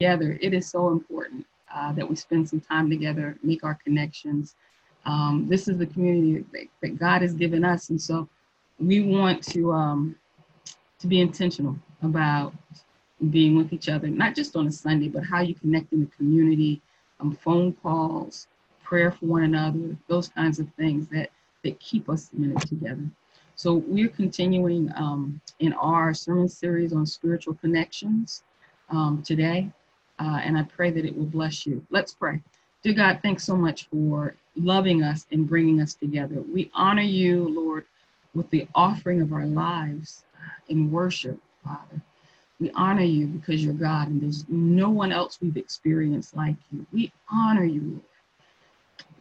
together, it is so important uh, that we spend some time together, make our connections. Um, this is the community that, that, God has given us, and so we want to um, to be intentional about being with each other, not just on a Sunday, but how you connect in the community, um, phone calls, prayer for one another, those kinds of things that that keep us together. So we're continuing um, in our sermon series on spiritual connections um, today, uh, and I pray that it will bless you. Let's pray. Dear God, thanks so much for loving us and bringing us together. We honor you, Lord, with the offering of our lives in worship, Father. We honor you because you're God and there's no one else we've experienced like you. We honor you, Lord,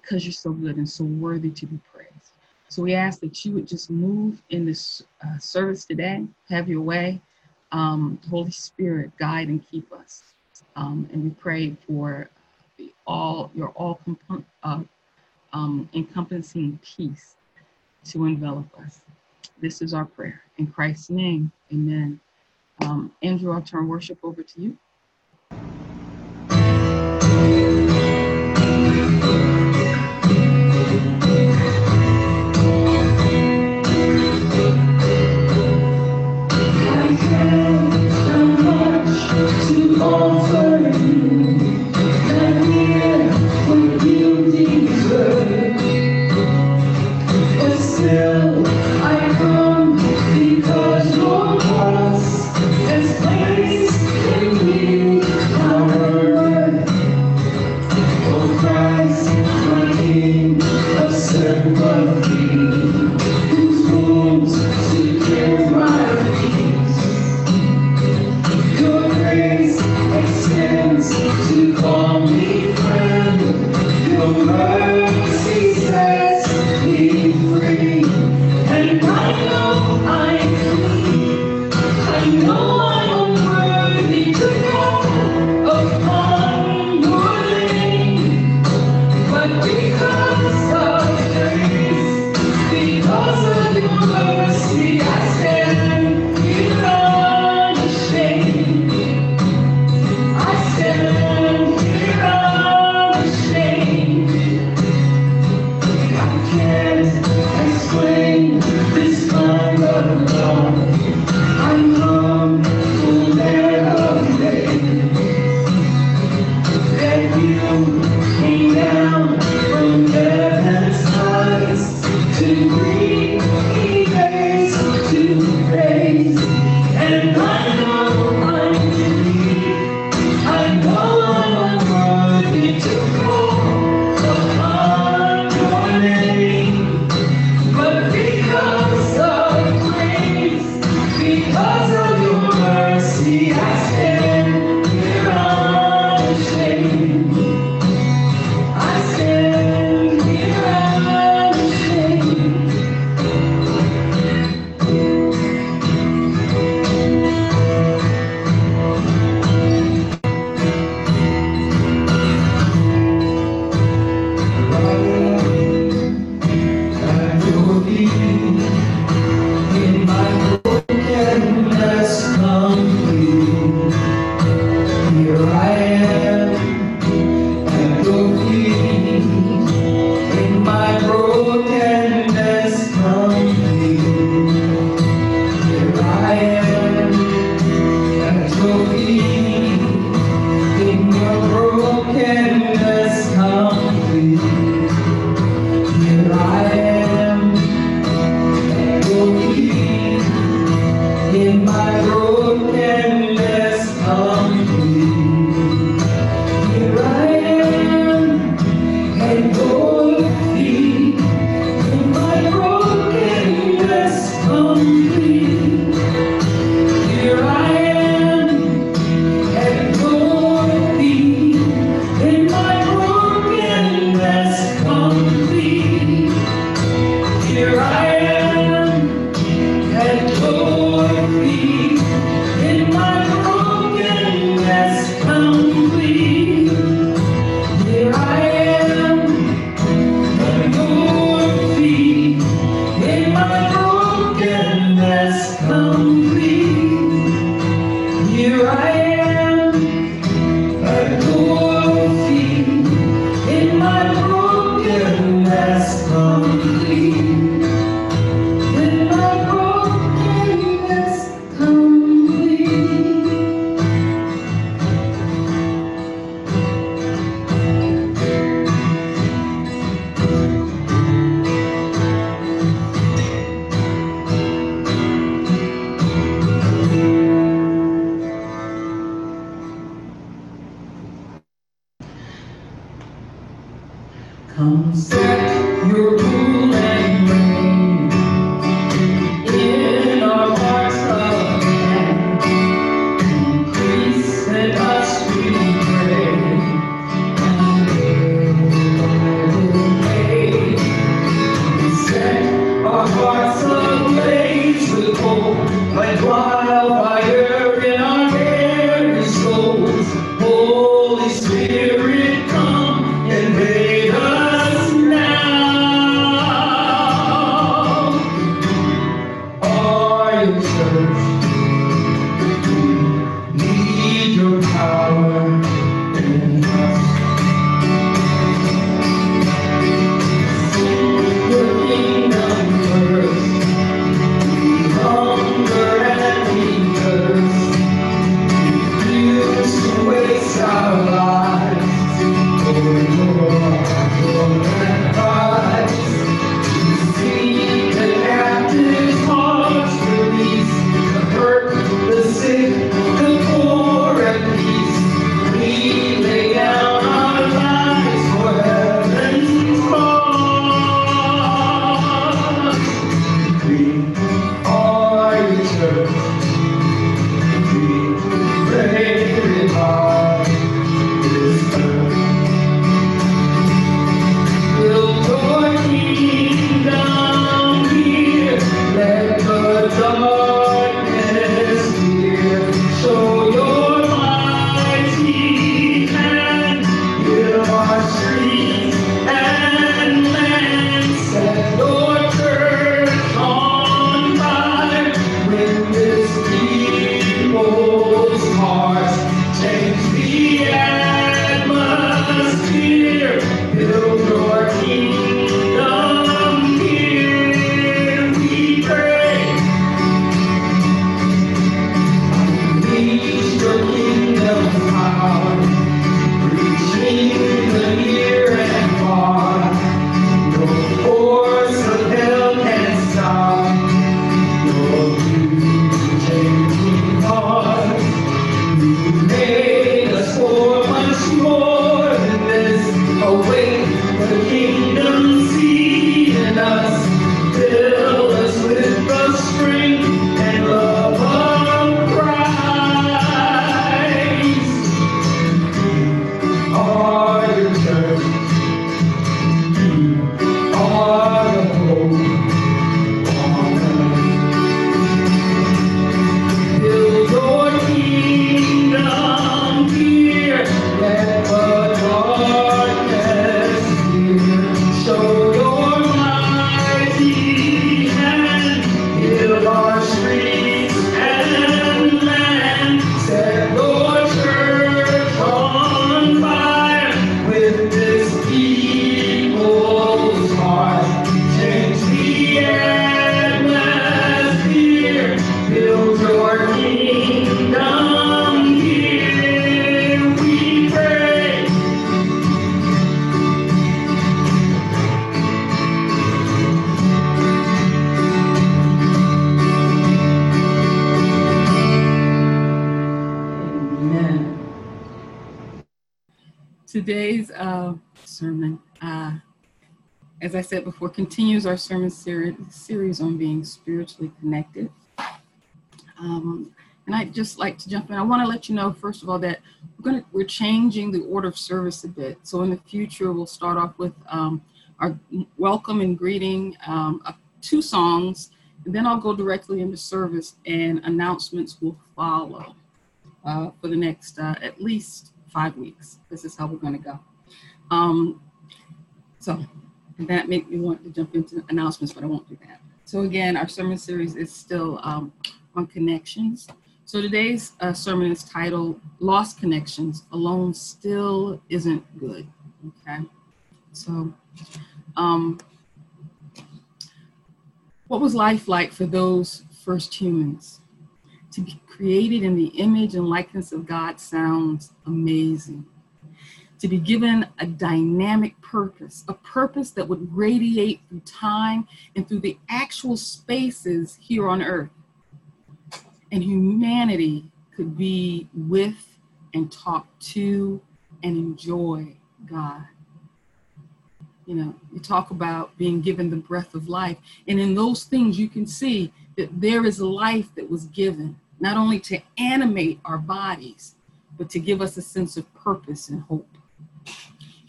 because you're so good and so worthy to be praised. So we ask that you would just move in this uh, service today, have your way. Um, Holy Spirit, guide and keep us. Um, and we pray for the all your all uh, um, encompassing peace to envelop us. This is our prayer. In Christ's name, amen. Um, Andrew, I'll turn worship over to you. Said before, continues our sermon seri- series on being spiritually connected. Um, and I'd just like to jump in. I want to let you know, first of all, that we're going to we're changing the order of service a bit. So in the future, we'll start off with um, our welcome and greeting, um, uh, two songs, and then I'll go directly into service, and announcements will follow uh, for the next uh, at least five weeks. This is how we're going to go. Um, so that made me want to jump into announcements, but I won't do that. So again, our sermon series is still um, on connections. So today's uh, sermon is titled "Lost Connections: Alone Still Isn't Good." Okay, so um, what was life like for those first humans? To be created in the image and likeness of God sounds amazing. To be given a dynamic purpose, a purpose that would radiate through time and through the actual spaces here on earth. And humanity could be with and talk to and enjoy God. You know, you talk about being given the breath of life. And in those things, you can see that there is life that was given, not only to animate our bodies, but to give us a sense of purpose and hope.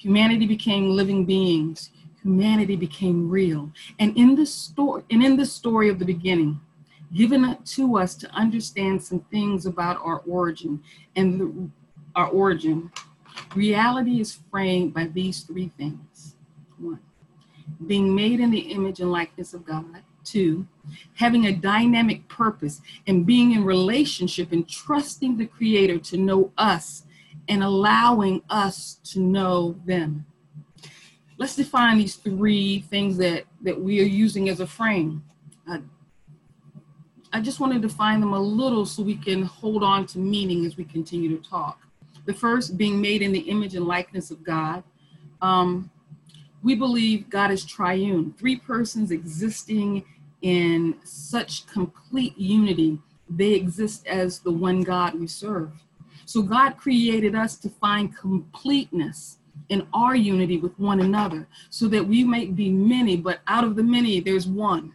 Humanity became living beings. Humanity became real. And in this story, and in this story of the beginning, given to us to understand some things about our origin and the, our origin, reality is framed by these three things. One, being made in the image and likeness of God. Two, having a dynamic purpose and being in relationship and trusting the Creator to know us and allowing us to know them. Let's define these three things that, that we are using as a frame. Uh, I just want to define them a little so we can hold on to meaning as we continue to talk. The first, being made in the image and likeness of God. Um, we believe God is triune, three persons existing in such complete unity. They exist as the one God we serve. So God created us to find completeness in our unity with one another so that we might be many, but out of the many, there's one.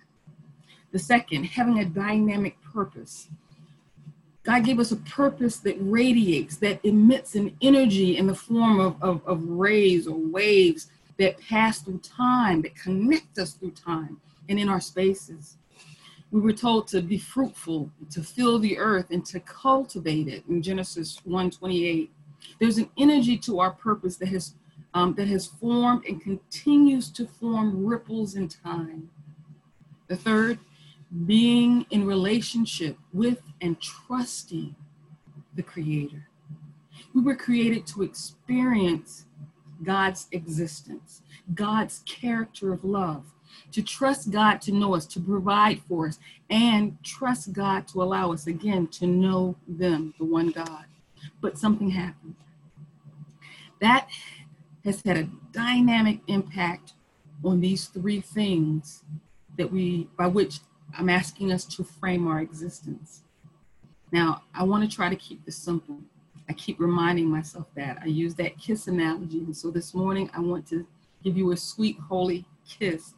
The second, having a dynamic purpose. God gave us a purpose that radiates, that emits an energy in the form of, of, of rays or waves that pass through time, that connect us through time and in our spaces. We were told to be fruitful, to fill the earth, and to cultivate it in Genesis 1:28. There's an energy to our purpose that has um, that has formed and continues to form ripples in time. The third, being in relationship with and trusting the Creator. We were created to experience God's existence, God's character of love, to trust God to know us, to provide for us, and trust God to allow us again to know them, the one God. But something happened. That has had a dynamic impact on these three things that we by which I'm asking us to frame our existence. Now, I want to try to keep this simple. I keep reminding myself that. I use that kiss analogy. And so this morning, I want to give you a sweet, holy kiss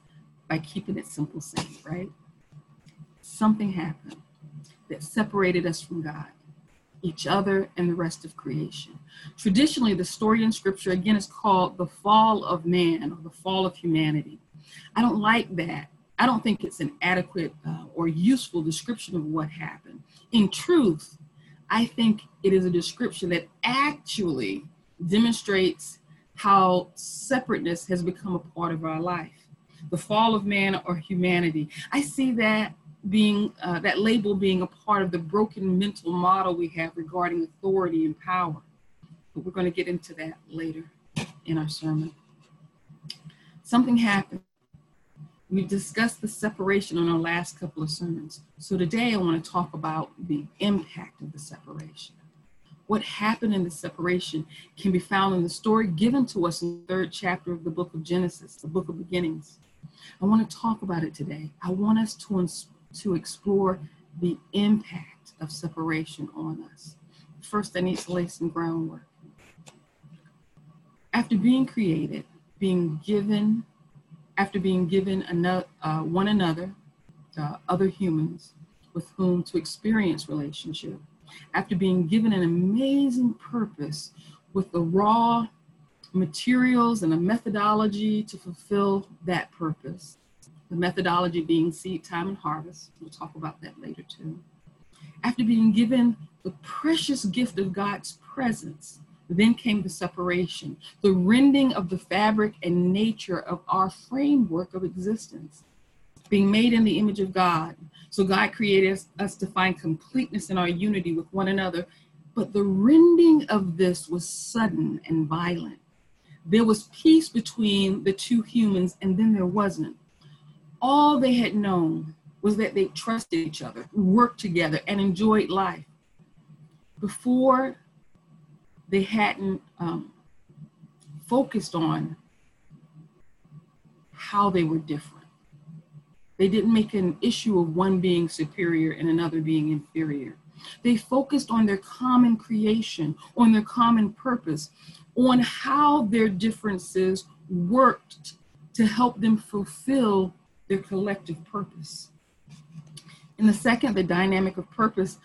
by keeping it simple, saint, right? Something happened that separated us from God, each other, and the rest of creation. Traditionally, the story in scripture, again, is called the fall of man or the fall of humanity. I don't like that I don't think it's an adequate uh, or useful description of what happened. In truth, I think it is a description that actually demonstrates how separateness has become a part of our life. The fall of man or humanity. I see that being uh, that label being a part of the broken mental model we have regarding authority and power. But we're going to get into that later in our sermon. Something happened we discussed the separation on our last couple of sermons. So today I want to talk about the impact of the separation. What happened in the separation can be found in the story given to us in the third chapter of the book of Genesis, the book of beginnings. I want to talk about it today. I want us to, to explore the impact of separation on us. First, I need to lay some groundwork. After being created, being given after being given another, uh, one another, uh, other humans with whom to experience relationship, after being given an amazing purpose with the raw materials and a methodology to fulfill that purpose. The methodology being seed time and harvest. We'll talk about that later too. After being given the precious gift of God's presence then came the separation, the rending of the fabric and nature of our framework of existence, being made in the image of God. So God created us, to find completeness in our unity with one another. But the rending of this was sudden and violent. There was peace between the two humans, and then there wasn't. All they had known was that they trusted each other, worked together, and enjoyed life. Before they hadn't um, focused on how they were different. They didn't make an issue of one being superior and another being inferior. They focused on their common creation, on their common purpose, on how their differences worked to help them fulfill their collective purpose. And the second, the dynamic of purpose.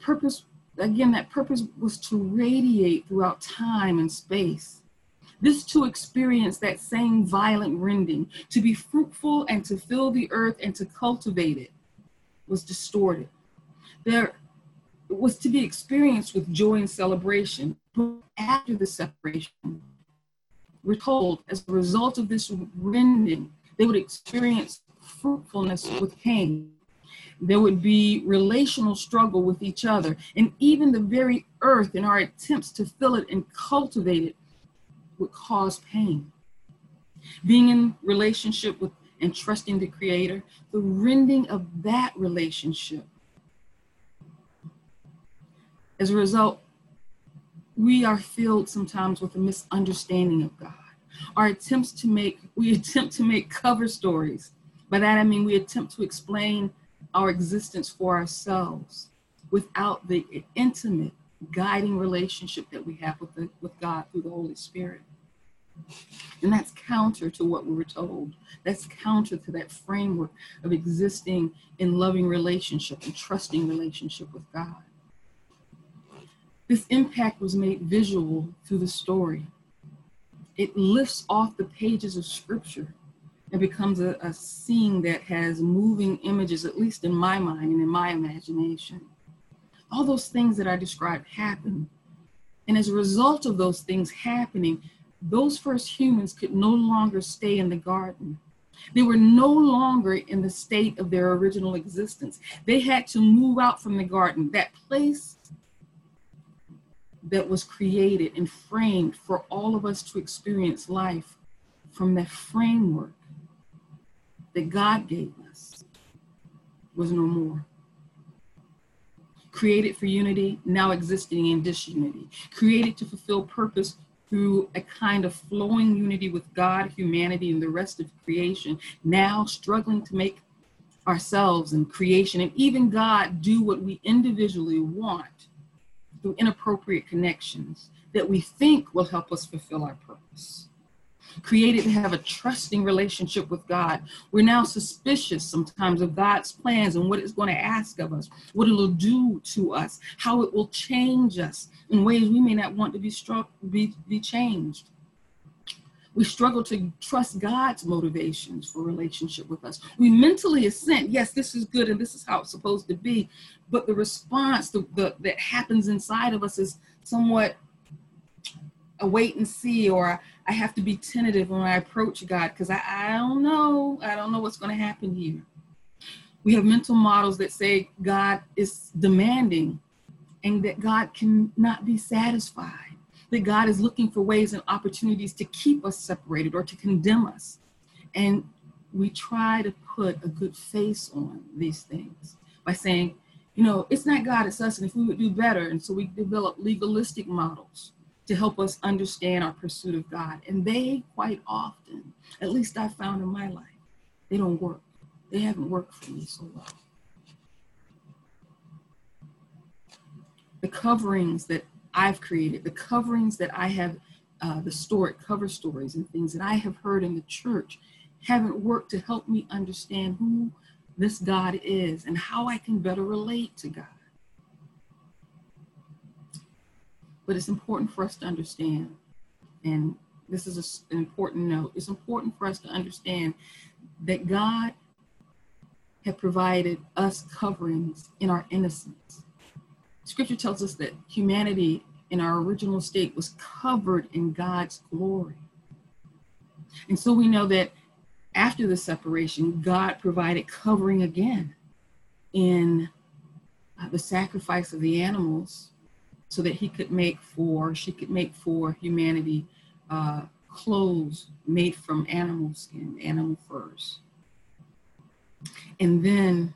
Purpose, again, that purpose was to radiate throughout time and space. This to experience that same violent rending, to be fruitful and to fill the earth and to cultivate it, was distorted. There was to be experienced with joy and celebration. After the separation, we're told as a result of this rending, they would experience fruitfulness with pain. There would be relational struggle with each other. And even the very earth in our attempts to fill it and cultivate it would cause pain. Being in relationship with and trusting the Creator, the rending of that relationship. As a result, we are filled sometimes with a misunderstanding of God. Our attempts to make, we attempt to make cover stories. By that I mean we attempt to explain our existence for ourselves without the intimate guiding relationship that we have with, the, with God through the Holy Spirit. And that's counter to what we were told. That's counter to that framework of existing in loving relationship and trusting relationship with God. This impact was made visual through the story. It lifts off the pages of scripture and becomes a, a scene that has moving images, at least in my mind and in my imagination. All those things that I described happen. And as a result of those things happening, those first humans could no longer stay in the garden. They were no longer in the state of their original existence. They had to move out from the garden, that place that was created and framed for all of us to experience life from that framework that God gave us was no more. Created for unity, now existing in disunity. Created to fulfill purpose through a kind of flowing unity with God, humanity, and the rest of creation, now struggling to make ourselves and creation and even God do what we individually want through inappropriate connections that we think will help us fulfill our purpose. Created to have a trusting relationship with God. We're now suspicious sometimes of God's plans and what it's going to ask of us, what it'll do to us, how it will change us in ways we may not want to be struck, be, be changed. We struggle to trust God's motivations for relationship with us. We mentally assent, yes, this is good and this is how it's supposed to be. But the response the, that happens inside of us is somewhat a wait and see, or I have to be tentative when I approach God because I, I don't know. I don't know what's going to happen here. We have mental models that say God is demanding and that God cannot be satisfied that God is looking for ways and opportunities to keep us separated or to condemn us. And we try to put a good face on these things by saying, you know, it's not God, it's us, and if we would do better. And so we develop legalistic models to help us understand our pursuit of God. And they quite often, at least I found in my life, they don't work. They haven't worked for me so well. The coverings that I've created, the coverings that I have, uh, the story, cover stories and things that I have heard in the church haven't worked to help me understand who this God is and how I can better relate to God. But it's important for us to understand, and this is an important note, it's important for us to understand that God had provided us coverings in our innocence Scripture tells us that humanity in our original state was covered in God's glory. And so we know that after the separation, God provided covering again in uh, the sacrifice of the animals so that he could make for, she could make for humanity uh, clothes made from animal skin, animal furs. And then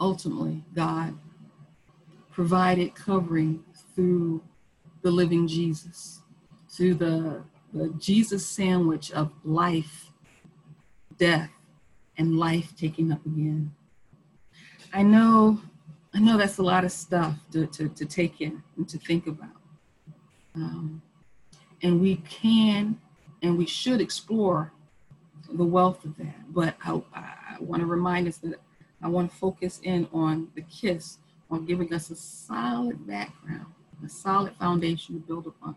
ultimately God provided covering through the living Jesus, through the, the Jesus sandwich of life, death, and life taking up again. I know, I know that's a lot of stuff to, to, to take in and to think about. Um, and we can and we should explore the wealth of that. But I, I want to remind us that I want to focus in on the KISS, on giving us a solid background, a solid foundation to build upon.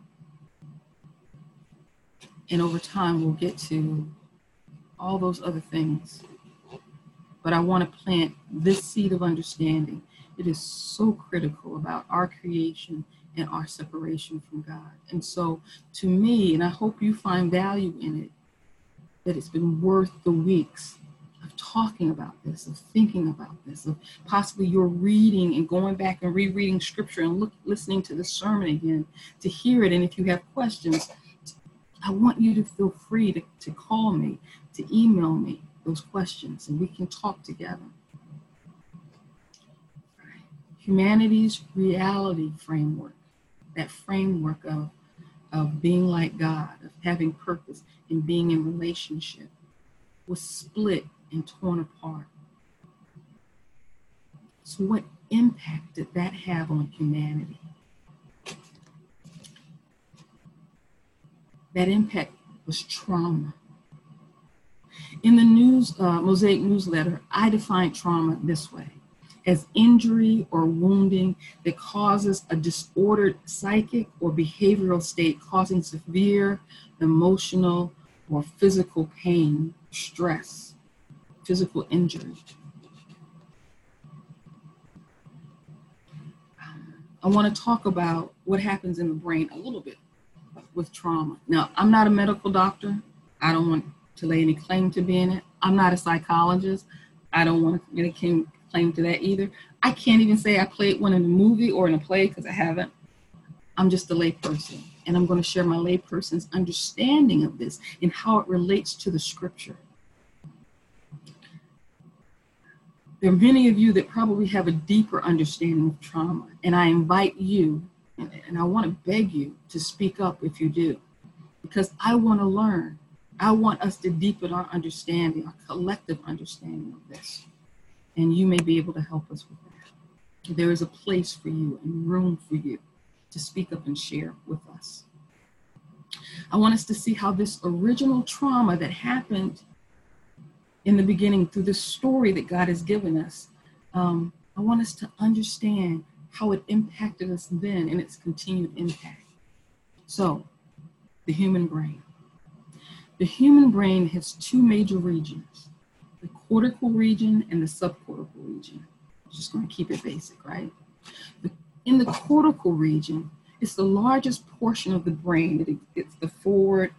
And over time, we'll get to all those other things. But I want to plant this seed of understanding. It is so critical about our creation and our separation from God. And so, to me, and I hope you find value in it, that it's been worth the weeks talking about this, of thinking about this, of possibly your reading and going back and rereading scripture and look, listening to the sermon again to hear it. And if you have questions, I want you to feel free to, to call me, to email me those questions, and we can talk together. Humanity's reality framework, that framework of, of being like God, of having purpose and being in relationship, was split and torn apart. So, what impact did that have on humanity? That impact was trauma. In the news uh, Mosaic newsletter, I define trauma this way as injury or wounding that causes a disordered psychic or behavioral state causing severe emotional or physical pain, stress, physical injury. Um, I want to talk about what happens in the brain a little bit with trauma. Now, I'm not a medical doctor. I don't want to lay any claim to being it. I'm not a psychologist. I don't want to get a claim to that either. I can't even say I played one in a movie or in a play because I haven't. I'm just a layperson, and I'm going to share my layperson's understanding of this and how it relates to the scripture. There are many of you that probably have a deeper understanding of trauma, and I invite you and, I want to beg you to speak up if you do, because I want to learn. I want us to deepen our understanding, our collective understanding of this. And you may be able to help us with that. There is a place for you and room for you to speak up and share with us. I want us to see how this original trauma that happened in the beginning through the story that God has given us, um, I want us to understand how it impacted us then and its continued impact. So, the human brain. The human brain has two major regions the cortical region and the subcortical region. I'm just going to keep it basic, right? In the cortical region, it's the largest portion of the brain. It, it's the forward,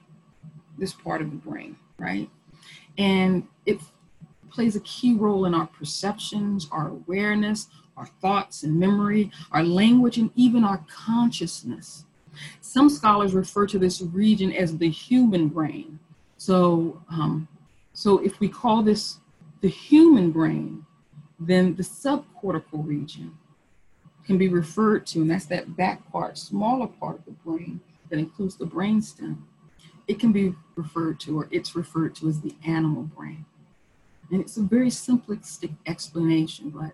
this part of the brain, right? And it plays a key role in our perceptions, our awareness, our thoughts and memory, our language, and even our consciousness. Some scholars refer to this region as the human brain. So, um, so if we call this the human brain, then the subcortical region can be referred to, and that's that back part, smaller part of the brain that includes the brainstem. It can be referred to, or it's referred to as the animal brain. And it's a very simplistic explanation, but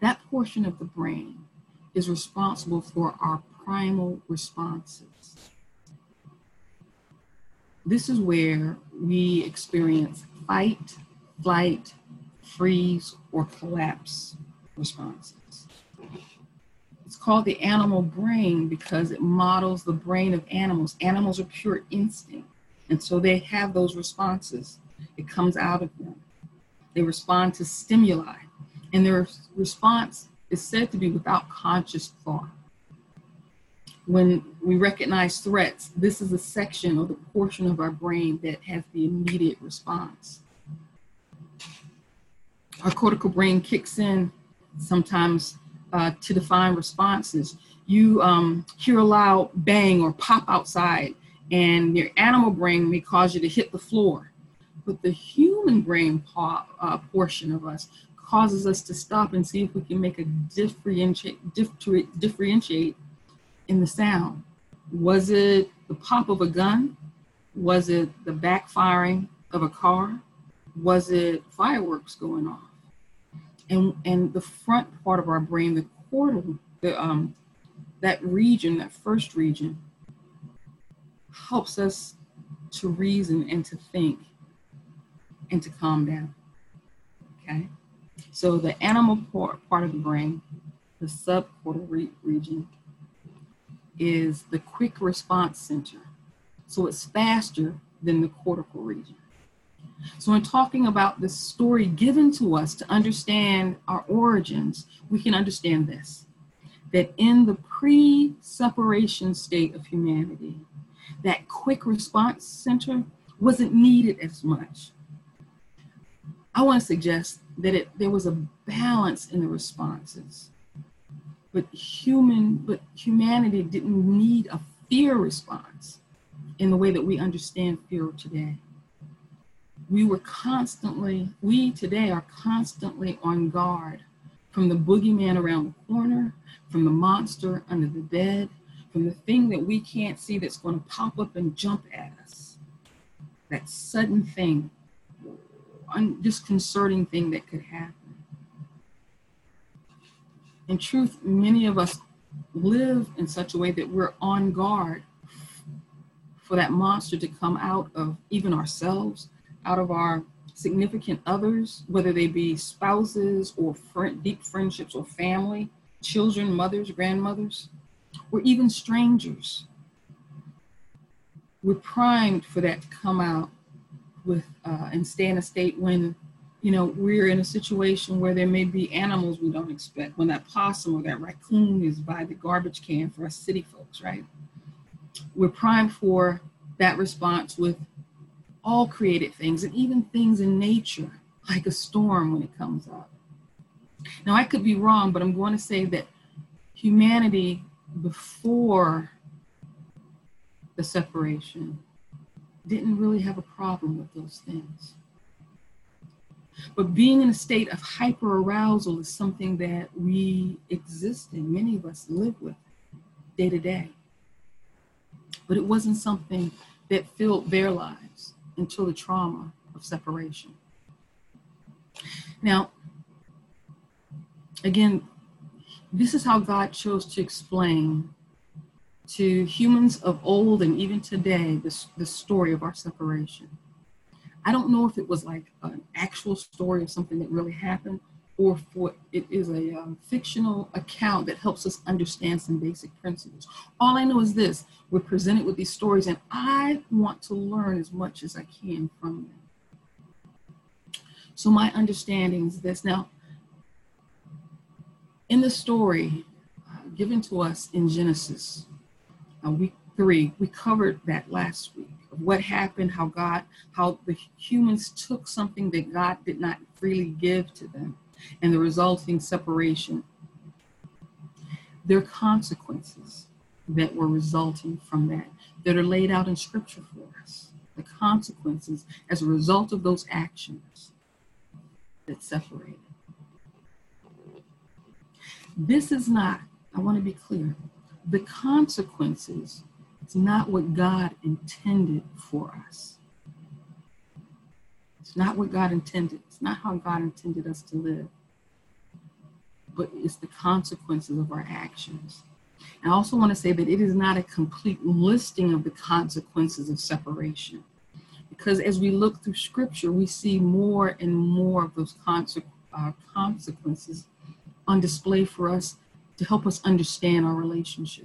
that portion of the brain is responsible for our primal responses. This is where we experience fight, flight, freeze, or collapse responses. It's called the animal brain because it models the brain of animals. Animals are pure instinct, and so they have those responses. It comes out of them. They respond to stimuli and their response is said to be without conscious thought. When we recognize threats, this is a section or the portion of our brain that has the immediate response. Our cortical brain kicks in sometimes uh, to define responses. You um, hear a loud bang or pop outside, and your animal brain may cause you to hit the floor. But the human brain uh, portion of us causes us to stop and see if we can make a differentiate, differentiate in the sound. Was it the pop of a gun? Was it the backfiring of a car? Was it fireworks going off? And and the front part of our brain, the cortical, the um, that region, that first region, helps us to reason and to think and to calm down. Okay? So the animal part, part of the brain, the subcortical re- region, is the quick response center. So it's faster than the cortical region. So, in talking about the story given to us to understand our origins, we can understand this that in the pre separation state of humanity, that quick response center wasn't needed as much. I want to suggest that it, there was a balance in the responses. But human, but humanity didn't need a fear response in the way that we understand fear today. We were constantly, we today are constantly on guard from the boogeyman around the corner, from the monster under the bed, from the thing that we can't see that's going to pop up and jump at us. That sudden thing, disconcerting thing that could happen. In truth, many of us live in such a way that we're on guard for that monster to come out of even ourselves, out of our significant others, whether they be spouses or friend, deep friendships or family, children, mothers, grandmothers, or even strangers. We're primed for that to come out with uh, and stay in a state when you know we're in a situation where there may be animals we don't expect when that possum or that raccoon is by the garbage can for us city folks right we're primed for that response with all created things and even things in nature like a storm when it comes up now i could be wrong but i'm going to say that humanity before the separation didn't really have a problem with those things. But being in a state of hyper arousal is something that we exist in, many of us live with day to day. But it wasn't something that filled their lives until the trauma of separation. Now, again, this is how God chose to explain to humans of old and even today the, the story of our separation. I don't know if it was like an actual story of something that really happened or for it is a um, fictional account that helps us understand some basic principles. All I know is this we're presented with these stories, and I want to learn as much as I can from them. So, my understanding is this now, in the story uh, given to us in Genesis, uh, week three, we covered that last week of what happened, how God, how the humans took something that God did not freely give to them, and the resulting separation. There are consequences that were resulting from that that are laid out in scripture for us. The consequences as a result of those actions that separated. This is not, I want to be clear, the consequences it's not what God intended for us. It's not what God intended. It's not how God intended us to live. But it's the consequences of our actions. I also want to say that it is not a complete listing of the consequences of separation. Because as we look through scripture, we see more and more of those conse- uh, consequences on display for us to help us understand our relationship.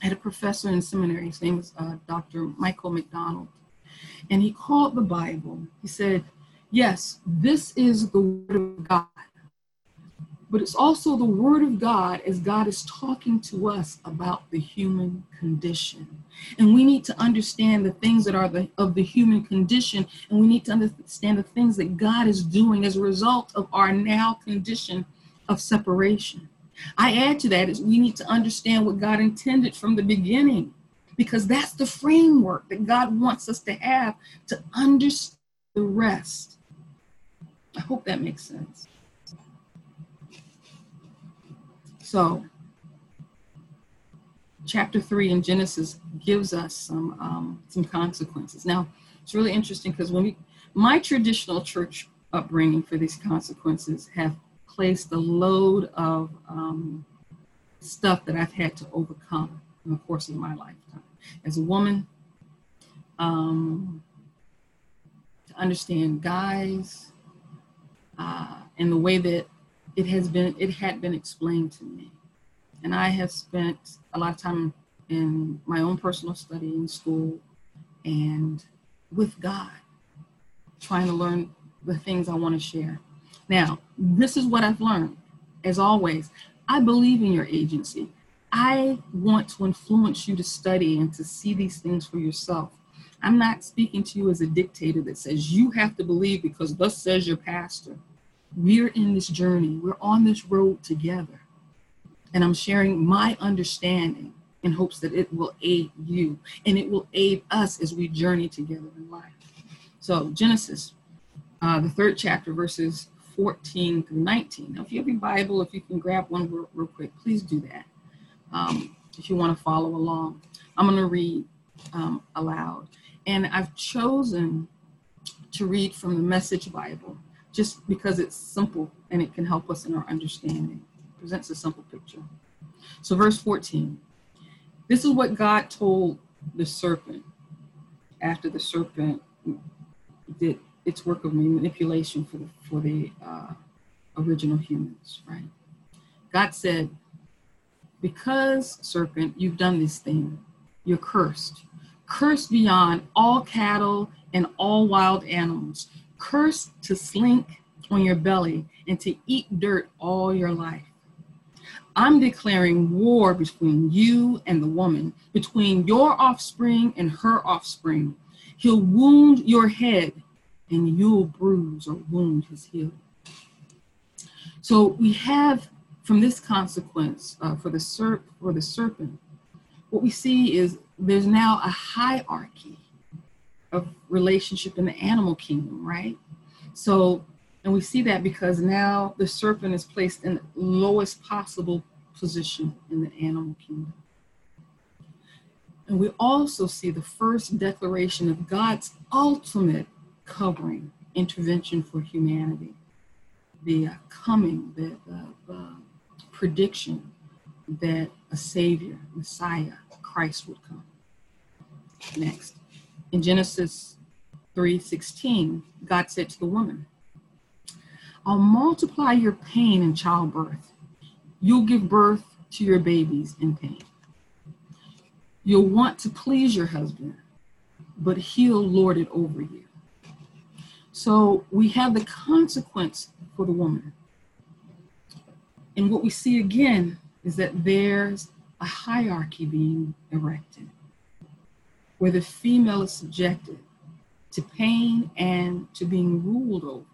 I had a professor in seminary, his name was uh, Dr. Michael McDonald, and he called the Bible, he said, Yes, this is the Word of God, but it's also the Word of God as God is talking to us about the human condition. And we need to understand the things that are the, of the human condition, and we need to understand the things that God is doing as a result of our now condition of separation. I add to that is we need to understand what God intended from the beginning because that's the framework that God wants us to have to understand the rest. I hope that makes sense. So, chapter three in Genesis gives us some um, some consequences. Now, it's really interesting because when we, my traditional church upbringing for these consequences have placed a load of um, stuff that I've had to overcome in the course of my lifetime. As a woman, um, to understand guys uh, and the way that it has been it had been explained to me. And i have spent a lot of time in my own personal study in school and with god trying to learn the things i want to share. Now this is what i've learned as always i believe in your agency i want to influence you to study and to see these things for yourself i'm not speaking to you as a dictator that says you have to believe because thus says your pastor we're in this journey, we're on this road together. And I'm sharing my understanding in hopes that it will aid you and it will aid us as we journey together in life. So, Genesis, uh, the third chapter, verses 14 through 19. Now, if you have your Bible, if you can grab one real, real quick, please do that. Um, if you want to follow along, I'm going to read um, aloud. And I've chosen to read from the Message Bible just because it's simple and it can help us in our understanding. It presents a simple picture. So, verse 14 this is what God told the serpent after the serpent did its work of manipulation for the, for the uh, original humans, right? God said, Because, serpent, you've done this thing, you're cursed. Cursed beyond all cattle and all wild animals cursed to slink on your belly and to eat dirt all your life. I'm declaring war between you and the woman, between your offspring and her offspring. He'll wound your head and you'll bruise or wound his heel. So we have from this consequence uh, for the serp for the serpent, what we see is there's now a hierarchy of relationship in the animal kingdom, right? So, and we see that because now the serpent is placed in the lowest possible position in the animal kingdom. And we also see the first declaration of God's ultimate covering, intervention for humanity, the uh, coming, the, prediction that a Savior, Messiah, Christ would come. Next in Genesis 3:16, God said to the woman, I'll multiply your pain in childbirth. You'll give birth to your babies in pain. You'll want to please your husband, but he'll lord it over you. So we have the consequence for the woman. And what we see again is that there's a hierarchy being erected where the female is subjected to pain and to being ruled over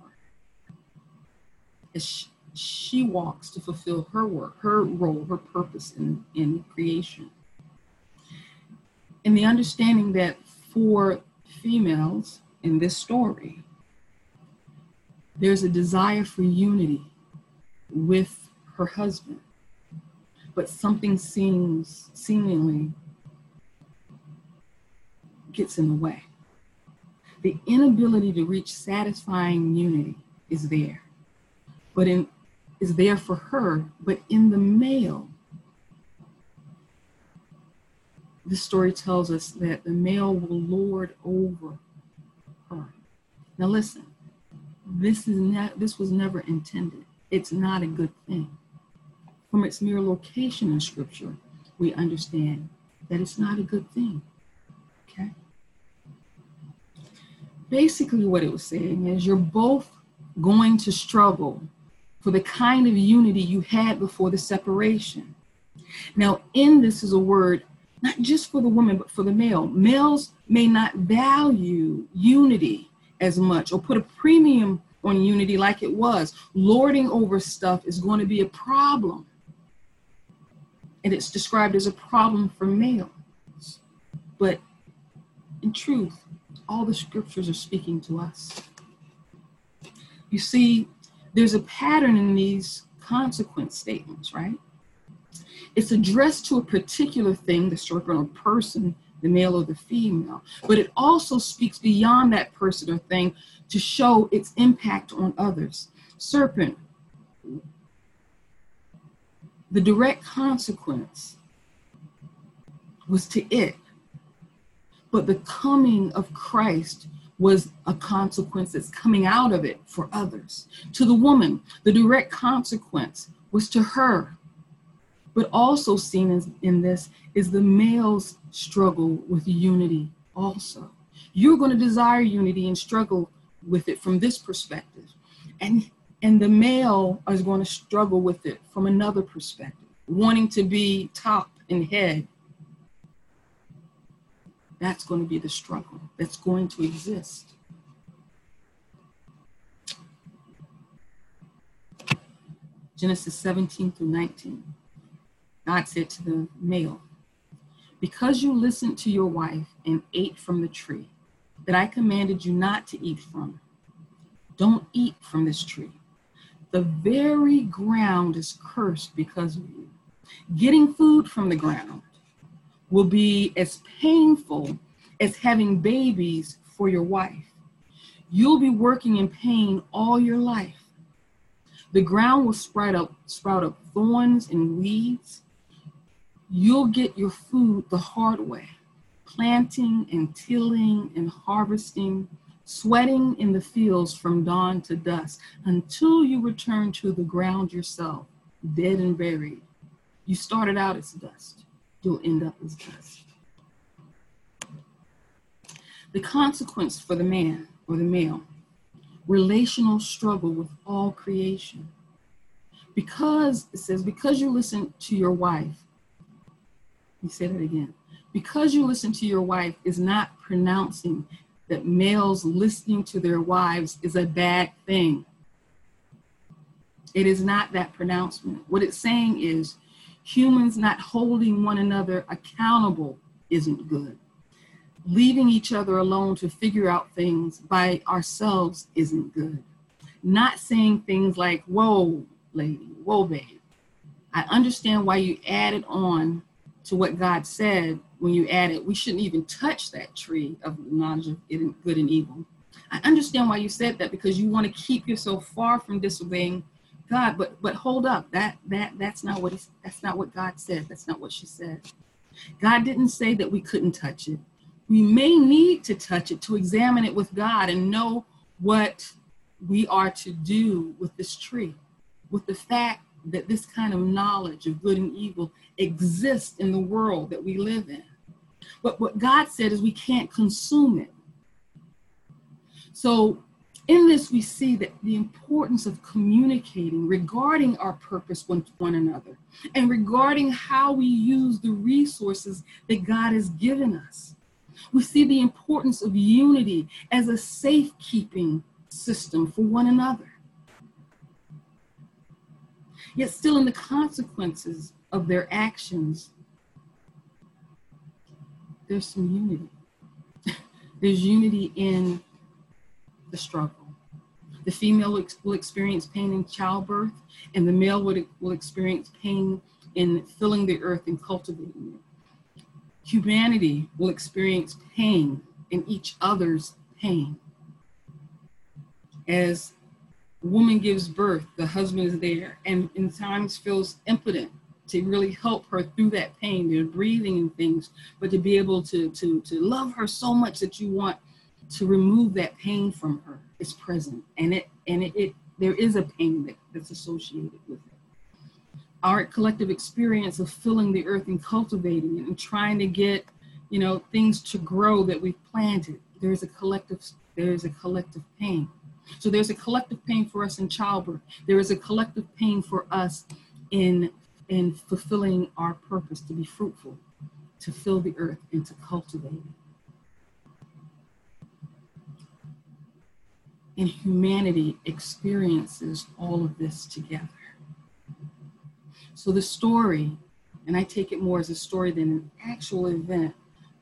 as she, walks to fulfill her work, her role, her purpose in, in creation. And the understanding that for females in this story, there's a desire for unity with her husband, but something seems seemingly gets in the way. The inability to reach satisfying unity is there, but in is there for her, but in the male, the story tells us that the male will lord over her. Now listen, this is not this was never intended. It's not a good thing. From its mere location in scripture, we understand that it's not a good thing. Okay? basically what it was saying is you're both going to struggle for the kind of unity you had before the separation. Now, in this is a word not just for the woman, but for the male. Males may not value unity as much or put a premium on unity like it was. Lording over stuff is going to be a problem. And it's described as a problem for males. But in truth, all the scriptures are speaking to us. You see, there's a pattern in these consequence statements, right? It's addressed to a particular thing, the serpent or person, the male or the female, but it also speaks beyond that person or thing to show its impact on others. Serpent, the direct consequence was to it but the coming of Christ was a consequence that's coming out of it for others. To the woman, the direct consequence was to her. But also seen as, in this is the male's struggle with unity also. You're going to desire unity and struggle with it from this perspective. And and the male is going to struggle with it from another perspective, wanting to be top and head. That's going to be the struggle that's going to exist. Genesis 17 through 19. God said to the male, Because you listened to your wife and ate from the tree that I commanded you not to eat from, don't eat from this tree. The very ground is cursed because of you. Getting food from the ground will be as painful as having babies for your wife. You'll be working in pain all your life. The ground will sprout up, sprout up thorns and weeds. You'll get your food the hard way, planting and tilling and harvesting, sweating in the fields from dawn to dusk until you return to the ground yourself, dead and buried. You started out as dust, you'll end up as dust. The consequence for the man or the male relational struggle with all creation. Because, it says, because you listen to your wife, me say that again. Because you listen to your wife is not pronouncing that males listening to their wives is a bad thing. It is not that pronouncement. What it's saying is humans not holding one another accountable isn't good leaving each other alone to figure out things by ourselves isn't good. Not saying things like, whoa, lady, whoa, babe. I understand why you added on to what God said when you added, we shouldn't even touch that tree of knowledge of good and evil. I understand why you said that because you want to keep yourself far from disobeying God. But but hold up, that that that's not what that's not what God said. That's not what she said. God didn't say that we couldn't touch it we may need to touch it to examine it with God and know what we are to do with this tree, with the fact that this kind of knowledge of good and evil exists in the world that we live in. But what God said is we can't consume it. So, in this, we see that the importance of communicating regarding our purpose with one another and regarding how we use the resources that God has given us. We see the importance of unity as a safekeeping system for one another. Yet, still, in the consequences of their actions, there's some unity. there's unity in the struggle. The female will experience pain in childbirth, and the male would, will experience pain in filling the earth and cultivating it humanity will experience pain in each other's pain. As woman gives birth, the husband is there and in times feels impotent to really help her through that pain. They're breathing and things, but to be able to, to, to love her so much that you want to remove that pain from her is present. And it and it, it there is a pain that, that's associated with it our collective experience of filling the earth and cultivating it and trying to get you know things to grow that we've planted there's a collective there's a collective pain so there's a collective pain for us in childbirth there is a collective pain for us in in fulfilling our purpose to be fruitful to fill the earth and to cultivate it. And humanity experiences all of this together. So the story, and I take it more as a story than an actual event,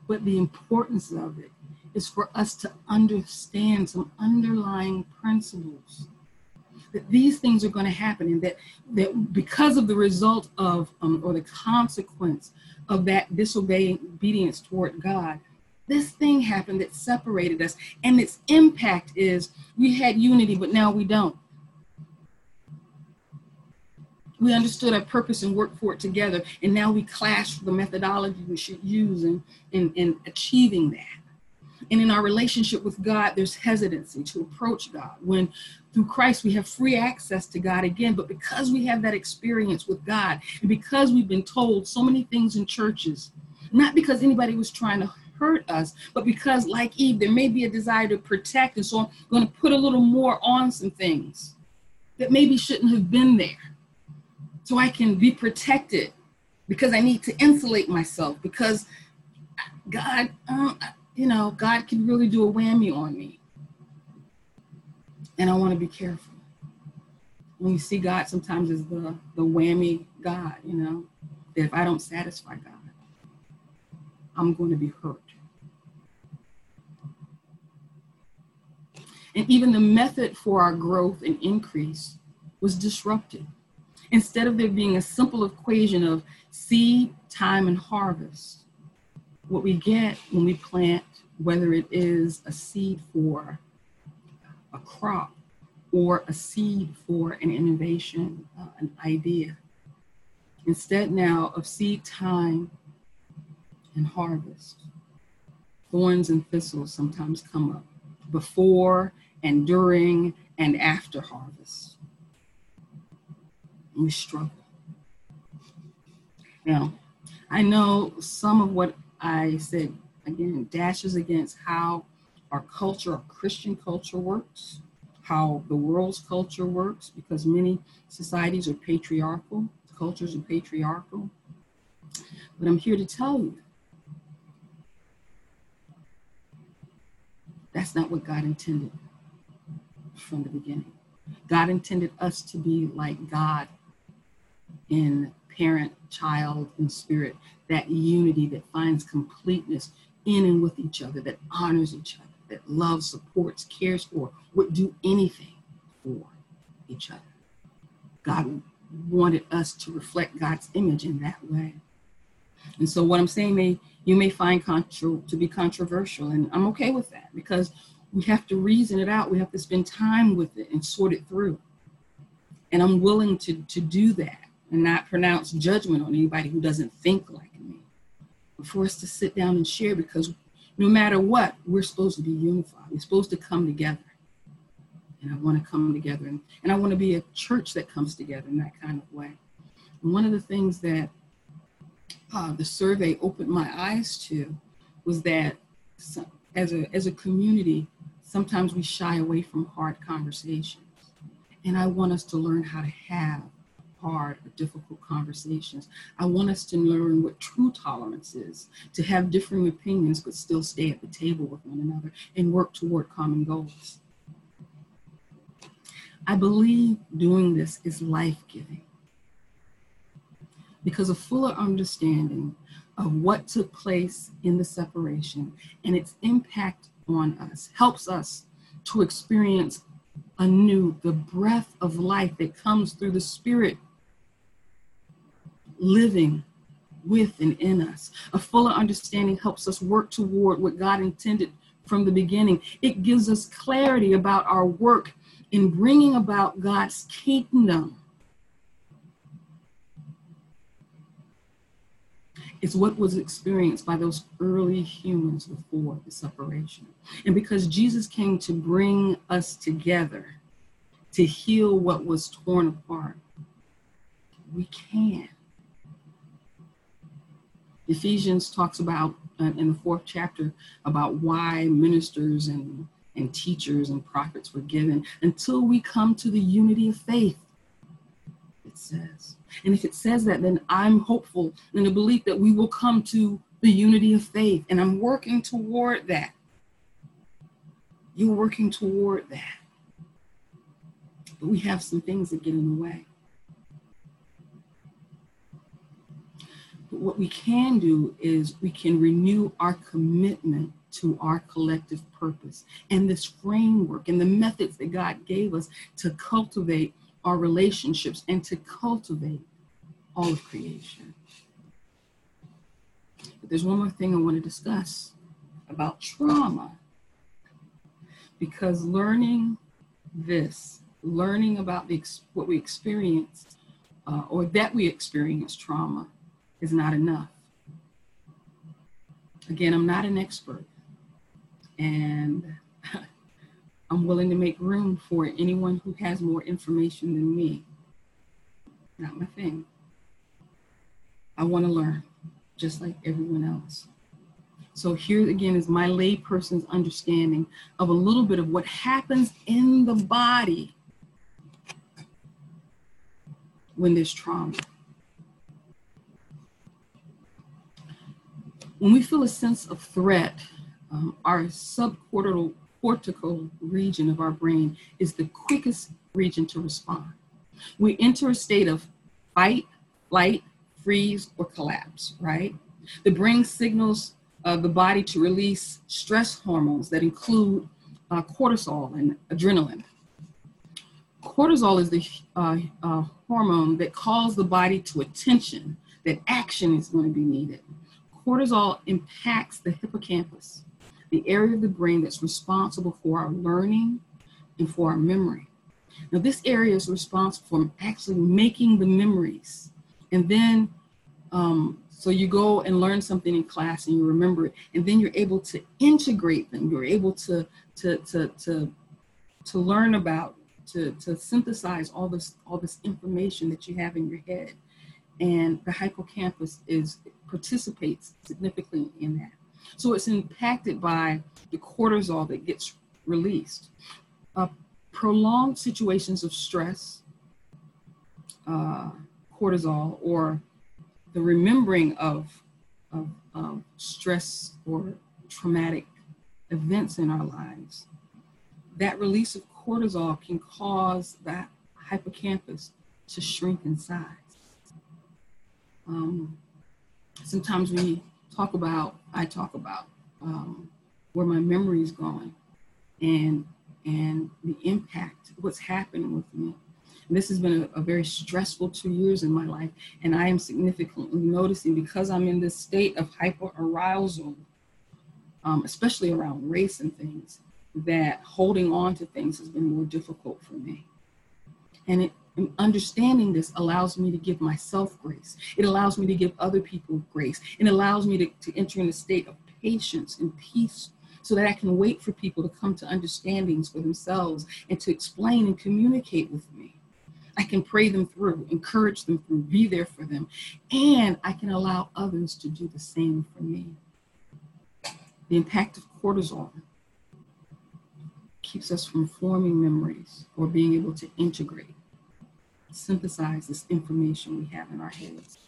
but the importance of it is for us to understand some underlying principles that these things are going to happen and that that because of the result of um, or the consequence of that disobeying obedience toward god this thing happened that separated us and its impact is we had unity but now we don't we understood our purpose and worked for it together. And now we clash the methodology we should use in, in, in achieving that. And in our relationship with God, there's hesitancy to approach God. When through Christ we have free access to God again, but because we have that experience with God, and because we've been told so many things in churches, not because anybody was trying to hurt us, but because, like Eve, there may be a desire to protect. And so I'm going to put a little more on some things that maybe shouldn't have been there so I can be protected because I need to insulate myself because God, um, you know, God can really do a whammy on me. And I want to be careful. When you see God sometimes as the, the whammy God, you know, that if I don't satisfy God, I'm going to be hurt. And even the method for our growth and increase was disrupted. Instead of there being a simple equation of seed, time, and harvest, what we get when we plant, whether it is a seed for a crop or a seed for an innovation, uh, an idea, instead now of seed time and harvest, thorns and thistles sometimes come up before and during and after harvest. We struggle. Now, I know some of what I said, again, dashes against how our culture, our Christian culture works, how the world's culture works, because many societies are patriarchal, cultures are patriarchal. But I'm here to tell you that's not what God intended from the beginning. God intended us to be like God in parent, child, and spirit, that unity that finds completeness in and with each other, that honors each other, that loves, supports, cares for, would do anything for each other. God wanted us to reflect God's image in that way. And so what I'm saying may you may find to be controversial, and I'm okay with that because we have to reason it out. We have to spend time with it and sort it through. And I'm willing to, to do that and not pronounce judgment on anybody who doesn't think like me. But for us to sit down and share because no matter what, we're supposed to be unified. We're supposed to come together. And I want to come together. And, and I want to be a church that comes together in that kind of way. And one of the things that uh, the survey opened my eyes to was that some, as a, as a community, sometimes we shy away from hard conversations. And I want us to learn how to have hard or difficult conversations. I want us to learn what true tolerance is, to have differing opinions, but still stay at the table with one another and work toward common goals. I believe doing this is life giving because a fuller understanding of what took place in the separation and its impact on us helps us to experience anew the breath of life that comes through the Spirit living with and in us. A fuller understanding helps us work toward what God intended from the beginning. It gives us clarity about our work in bringing about God's kingdom It's what was experienced by those early humans before the separation. And because Jesus came to bring us together, to heal what was torn apart, we can. Ephesians talks about uh, in the fourth chapter about why ministers and, and teachers and prophets were given until we come to the unity of faith, it says. And if it says that, then I'm hopeful in the belief that we will come to the unity of faith. And I'm working toward that. You're working toward that. But we have some things that get in the way. But what we can do is we can renew our commitment to our collective purpose and this framework and the methods that God gave us to cultivate our relationships and to cultivate all of creation. But there's one more thing I want to discuss about trauma. Because learning this, learning about the, what we experience, uh, or that we experience trauma, is not enough. Again, I'm not an expert, And I'm willing to make room for anyone who has more information than me. Not my thing. I want to learn just like everyone else. So here again is my layperson's understanding of a little bit of what happens in the body when there's trauma. When we feel a sense of threat, um, our subcortical cortical region of our brain is the quickest region to respond. We enter a state of fight, flight, freeze, or collapse, right? The brain signals uh, the body to release stress hormones that include uh, cortisol and adrenaline. Cortisol is the uh, uh, hormone that calls the body to attention, that action is going to be needed. Cortisol impacts the hippocampus, the area of the brain that's responsible for our learning and for our memory. Now, this area is responsible for actually making the memories. And then um, so you go and learn something in class and you remember it, and then you're able to integrate them. You're able to to to to to learn about, to to synthesize all this all this information that you have in your head, and the hippocampus is participates significantly in that. So it's impacted by the cortisol that gets released. Uh, prolonged situations of stress, uh, cortisol, or the remembering of, of, of stress or traumatic events in our lives, that release of cortisol can cause that hippocampus to shrink in size. Um, sometimes we talk about, I talk about um, where my memory is going and and the impact, what's happening with me. This has been a, a, very stressful two years in my life, and I am significantly noticing because I'm in this state of hyperarousal, um, especially around race and things, that holding on to things has been more difficult for me. And it, understanding this allows me to give myself grace. It allows me to give other people grace. It allows me to, to enter in a state of patience and peace so that I can wait for people to come to understandings for themselves and to explain and communicate with me. I can pray them through, encourage them through, be there for them, and I can allow others to do the same for me. The impact of cortisol keeps us from forming memories or being able to integrate, synthesize this information we have in our heads.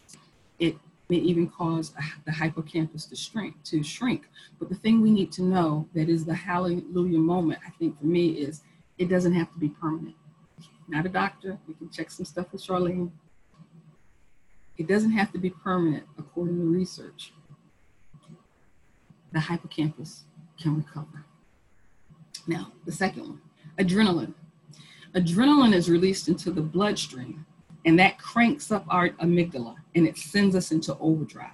It may even cause the hippocampus to shrink, to shrink. But the thing we need to know that is the hallelujah moment, I think for me, is it doesn't have to be permanent not a doctor. We can check some stuff with Charlene. It doesn't have to be permanent according to research. The hippocampus can recover. Now, the second one, adrenaline. Adrenaline is released into the bloodstream and that cranks up our amygdala and it sends us into overdrive.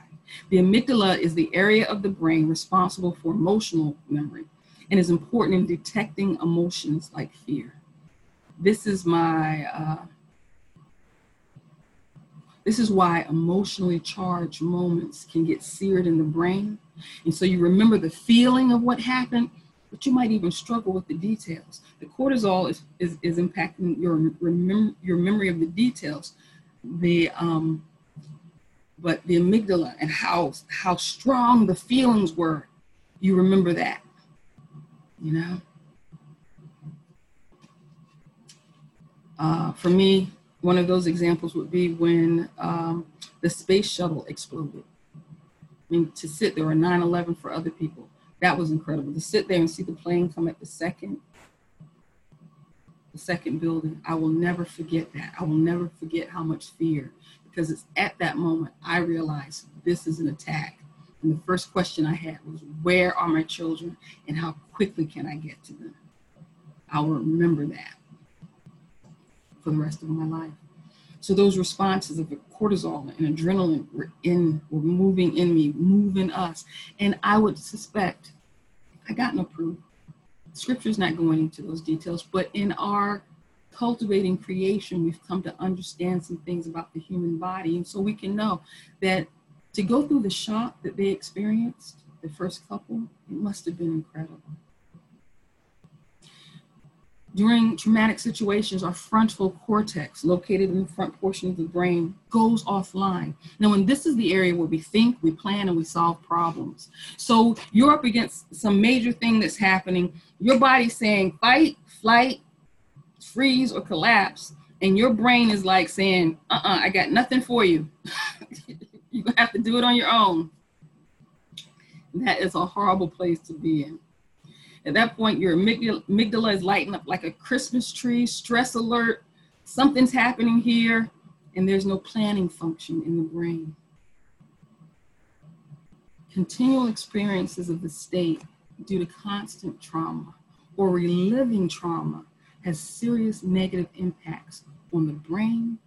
The amygdala is the area of the brain responsible for emotional memory and is important in detecting emotions like fear this is my uh, this is why emotionally charged moments can get seared in the brain and so you remember the feeling of what happened but you might even struggle with the details. The cortisol is is, is impacting your remem- your memory of the details. The um but the amygdala and how how strong the feelings were you remember that you know? Uh, for me, one of those examples would be when um, the space shuttle exploded. I mean, to sit there, or 9 11 for other people, that was incredible. To sit there and see the plane come at the second, the second building, I will never forget that. I will never forget how much fear, because it's at that moment I realized this is an attack. And the first question I had was, Where are my children and how quickly can I get to them? I will remember that for the rest of my life. So those responses of cortisol and adrenaline were in, were moving in me, moving us. And I would suspect, I got no proof. Scripture's not going into those details, but in our cultivating creation, we've come to understand some things about the human body. And so we can know that to go through the shock that they experienced, the first couple, it must have been incredible. During traumatic situations, our frontal cortex, located in the front portion of the brain, goes offline. Now, and this is the area where we think, we plan, and we solve problems. So you're up against some major thing that's happening. Your body's saying fight, flight, freeze, or collapse. And your brain is like saying, uh uh I got nothing for you. To have to do it on your own. That is a horrible place to be in. At that point, your amygdala is lighting up like a Christmas tree, stress alert, something's happening here, and there's no planning function in the brain. Continual experiences of the state due to constant trauma or reliving trauma has serious negative impacts on the brain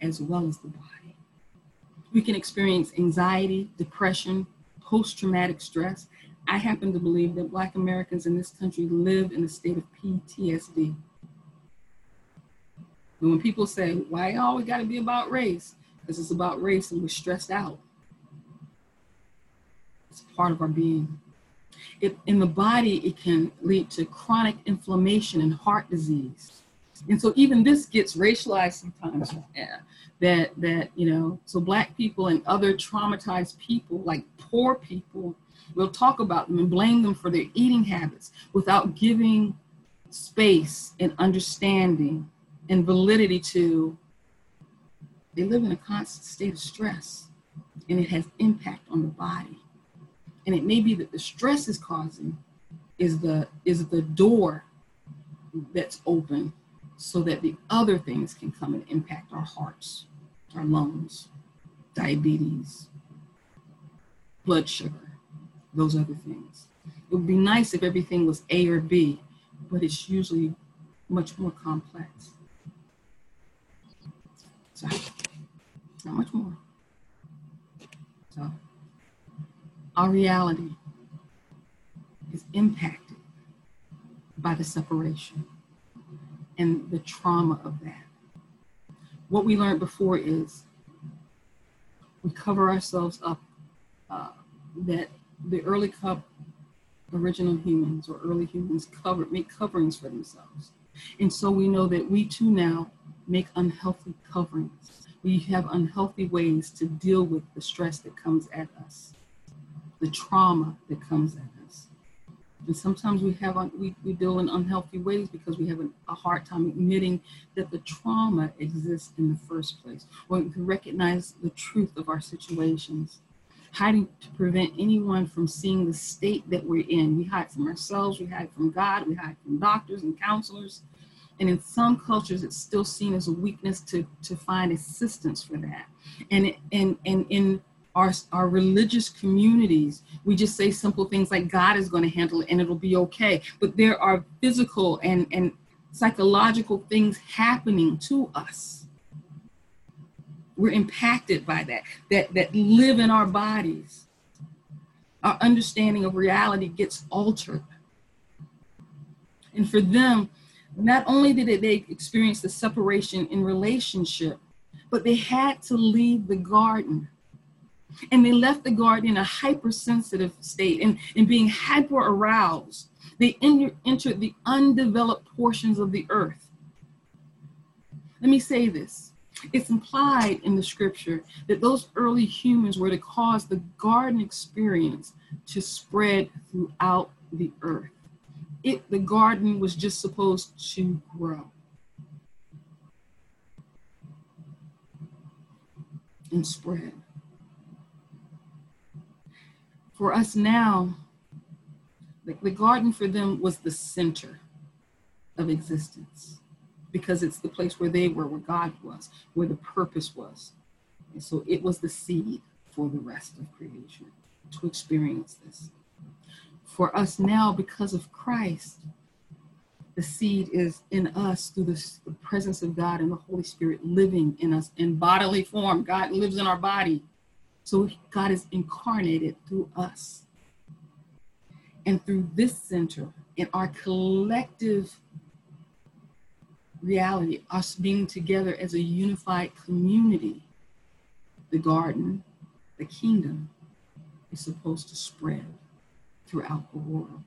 as well as the body. We can experience anxiety, depression, post traumatic stress, I happen to believe that Black Americans in this country live in a state of PTSD. And when people say, why always got to be about race? Because it's about race and we're stressed out. It's part of our being. It, in the body, it can lead to chronic inflammation and heart disease. And so even this gets racialized sometimes. Yeah, that that you know, so black people and other traumatized people, like poor people, We'll talk about them and blame them for their eating habits without giving space and understanding and validity to they live in a constant state of stress and it has impact on the body. And it may be that the stress is causing is the is the door that's open so that the other things can come and impact our hearts our lungs diabetes blood sugar those other things. It would be nice if everything was A or B, but it's usually much more complex. So, not much more. So, our reality is impacted by the separation and the trauma of that. What we learned before is we cover ourselves up uh, that the early cup original humans or early humans covered make coverings for themselves. And so we know that we too now make unhealthy coverings. We have unhealthy ways to deal with the stress that comes at us, the trauma that comes at us. And sometimes we have we, we deal in unhealthy ways because we have a, a hard time admitting that the trauma exists in the first place, or we recognize the truth of our situations hiding to prevent anyone from seeing the state that we're in. We hide from ourselves, we hide from God, we hide from doctors and counselors. And in some cultures, it's still seen as a weakness to, to find assistance for that. And, and, and in our, our religious communities, we just say simple things like God is going to handle it and it'll be okay. But there are physical and, and psychological things happening to us we're impacted by that, that, that live in our bodies. Our understanding of reality gets altered. And for them, not only did they experience the separation in relationship, but they had to leave the garden. And they left the garden in a hypersensitive state and, and being hyper aroused. They entered the undeveloped portions of the earth. Let me say this it's implied in the scripture that those early humans were to cause the garden experience to spread throughout the earth. It, the garden was just supposed to grow. And spread. For us now, the, the garden for them was the center of existence because it's the place where they were, where God was, where the purpose was. And so it was the seed for the rest of creation to experience this. For us now, because of Christ, the seed is in us through the, presence of God and the Holy Spirit living in us in bodily form. God lives in our body. So God is incarnated through us. And through this center, in our collective reality, us being together as a unified community, the garden, the kingdom, is supposed to spread throughout the world.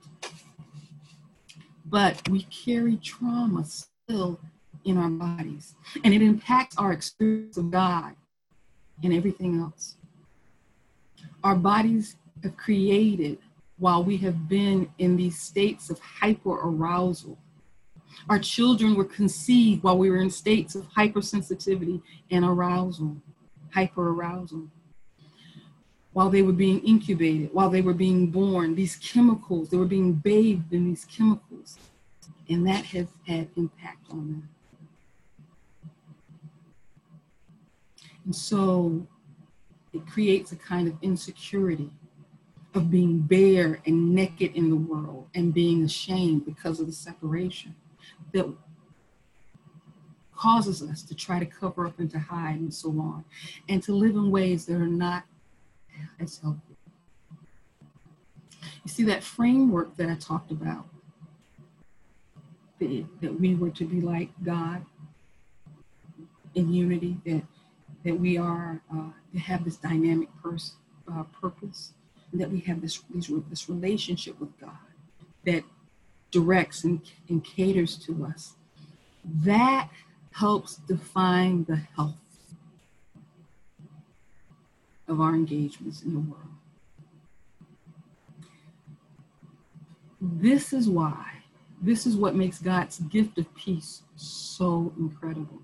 but we carry trauma still in our bodies, and it impacts our experience of God and everything else. Our bodies have created while we have been in these states of hyper arousal. Our children were conceived while we were in states of hypersensitivity and arousal, hyper arousal. While they were being incubated, while they were being born, these chemicals, they were being bathed in these chemicals, and that has had impact on them. And so it creates a kind of insecurity of being bare and naked in the world and being ashamed because of the separation that causes us to try to cover up and to hide and so on, and to live in ways that are not as healthy. You see, that framework that I talked about, that, that we were to be like God in unity, that, that we are uh, to have this dynamic pers- uh, purpose, that we have this, this relationship with God that directs and, and caters to us. That helps define the health of our engagements in the world. This is why, this is what makes God's gift of peace so incredible.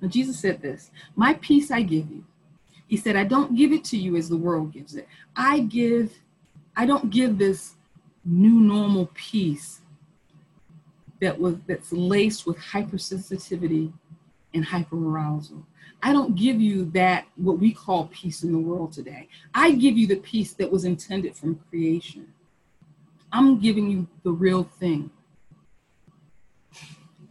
Now, Jesus said this My peace I give you, he said, I don't give it to you as the world gives it. I give, I don't give this new normal peace that was that's laced with hypersensitivity and hyperarousal. I don't give you that what we call peace in the world today. I give you the peace that was intended from creation. I'm giving you the real thing.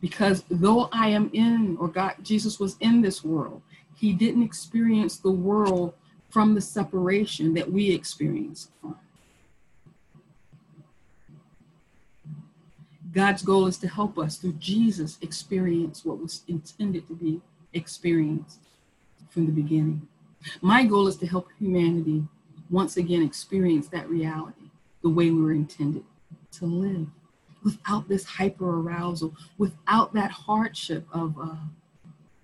Because though I am in, or God, Jesus was in this world, he didn't experience the world from the separation that we experience from. God's goal is to help us through Jesus experience what was intended to be experienced from the beginning. My goal is to help humanity once again experience that reality the way we were intended to live without this hyper arousal, without that hardship of, uh,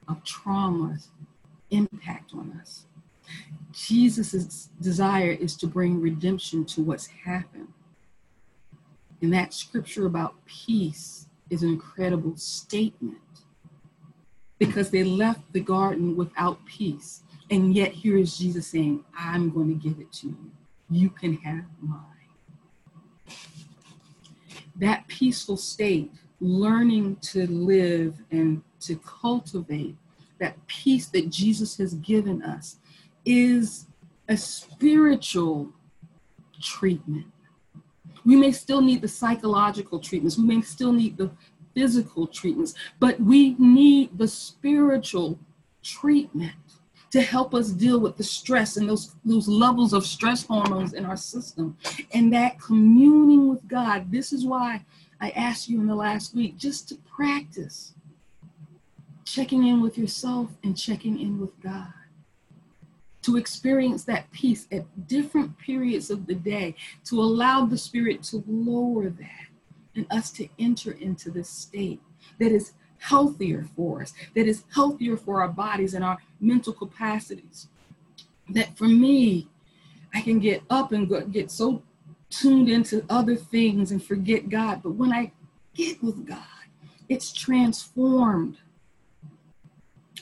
of traumas, impact on us. Jesus' desire is to bring redemption to what's happened. And that scripture about peace is an incredible statement because they left the garden without peace. And yet, here is Jesus saying, I'm going to give it to you. You can have mine. That peaceful state, learning to live and to cultivate that peace that Jesus has given us is a spiritual treatment. We may still need the psychological treatments, we may still need the physical treatments, but we need the spiritual treatment to help us deal with the stress and those, those levels of stress hormones in our system. And that communing with God, this is why I asked you in the last week just to practice checking in with yourself and checking in with God. To experience that peace at different periods of the day, to allow the Spirit to lower that and us to enter into this state that is healthier for us, that is healthier for our bodies and our mental capacities. That for me, I can get up and go, get so tuned into other things and forget God. But when I get with God, it's transformed